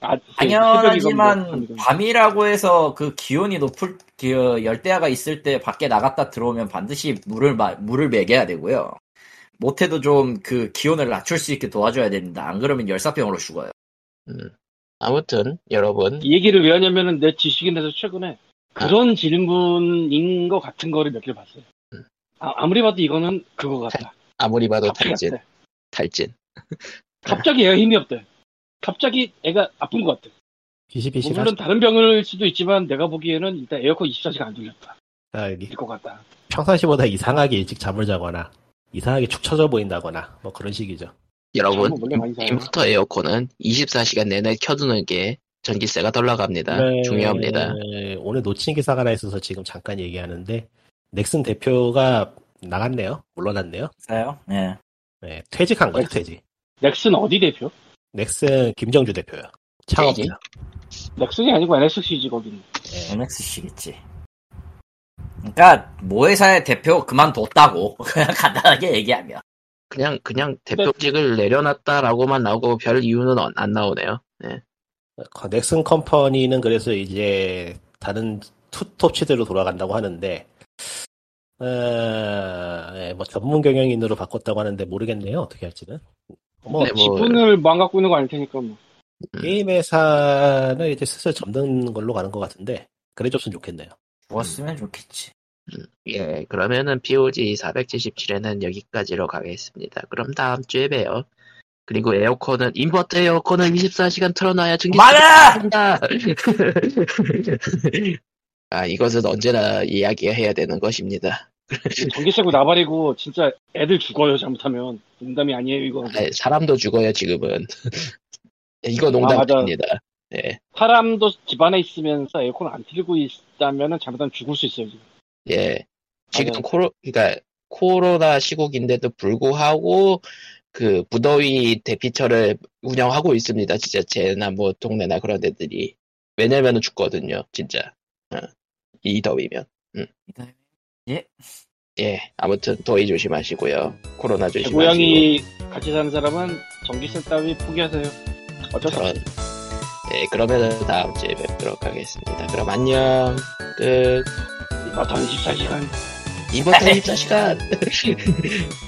아, 당연하지만 새벽이건 뭐 밤이라고 해서 그 기온이 높을 그 열대야가 있을 때 밖에 나갔다 들어오면 반드시 물을 마- 물을 먹여야 되고요. 못해도 좀 그 기온을 낮출 수 있게 도와줘야 됩니다. 안 그러면 열사병으로 죽어요. 음. 아무튼 여러분 이 얘기를 왜 하냐면은 내 지식인에서 최근에 그런 질문인 것 같은 거를 몇 개를 봤어요. 음. 아, 무리 봐도 이거는 그거 같다. 아무리 봐도 탈진. 탈진. (laughs) 갑자기 애가 힘이 없대. 갑자기 애가 아픈 것 같아. 비시비시 물론 다른 병일 수도 있지만 내가 보기에는 일단 에어컨 24시간 안 돌렸다. 아, 여기 일것 같다. 평상시보다 이상하게 일찍 잠을 자거나 이상하게 축 처져 보인다거나 뭐 그런 식이죠. 여러분. 인버터 에어컨은 24시간 내내 켜두는 게 전기세가 덜 나갑니다. 네, 중요합니다. 오늘 놓친 기사가 하나 있어서 지금 잠깐 얘기하는데 넥슨 대표가 나갔네요. 물러났네요. 있어요? 네. 네, 퇴직한 거죠, 넥슨. 퇴직. 넥슨 어디 대표? 넥슨 김정주 대표요. 창업자. 넥슨이 아니고 NSC지 거기는. 네. MXC겠지. 그러니까 모 회사의 대표 그만뒀다고 (laughs) 그냥 간단하게 얘기하면 그냥 그냥 대표직을 내려놨다라고만 나오고 별 이유는 안- 안 나오네요. 네. 어, 넥슨 컴퍼니는 그래서 이제 다른 투톱치대로 돌아간다고 하는데 어, 예, 뭐 전문 경영인으로 바꿨다고 하는데 모르겠네요 어떻게 할지는 뭐 네, 뭐- 지분을 망갖고 있는 거 아닐 테니까 뭐. 음. 게임 회사는 이제 슬슬 접는 걸로 가는 것 같은데 그래줬으면 좋겠네요 좋았으면 좋겠지. 예, 그러면은 POG 477회는 여기까지로 가겠습니다. 그럼 다음 주에 봬요. 그리고 에어컨은 인버터 에어컨은 24시간 틀어놔야! 나간다. (laughs) 아, 이것은 언제나 이야기해야 되는 것입니다. 전기세고 나발이고 진짜 애들 죽어요 잘못하면. 농담이 아니에요 이거. 아, 사람도 죽어요 지금은. (laughs) 이거 아. 농담입니다. 예, 사람도 집안에 있으면서 에어컨 안 틀고 있다면은 잘못하면 죽을 수 있어요 지금. 예. 지금 맞아요. 코로, 그러니까 코로나 시국인데도 불구하고 그 무더위 대피처를 운영하고 있습니다. 지자체나 뭐 동네나 그런 데들이 왜냐면은 죽거든요, 진짜. 어, 이 더위면. 예, 아무튼 더위 조심하시고요. 코로나 제 조심하시고. 고양이 같이 사는 사람은 전기세 따위 포기하세요. 어쩔 수 없어. 그런, 예, 그러면은 다음 주에 뵙도록 하겠습니다. 그럼 안녕. 끝. 더 24시간. 이번 달 24시간. (laughs)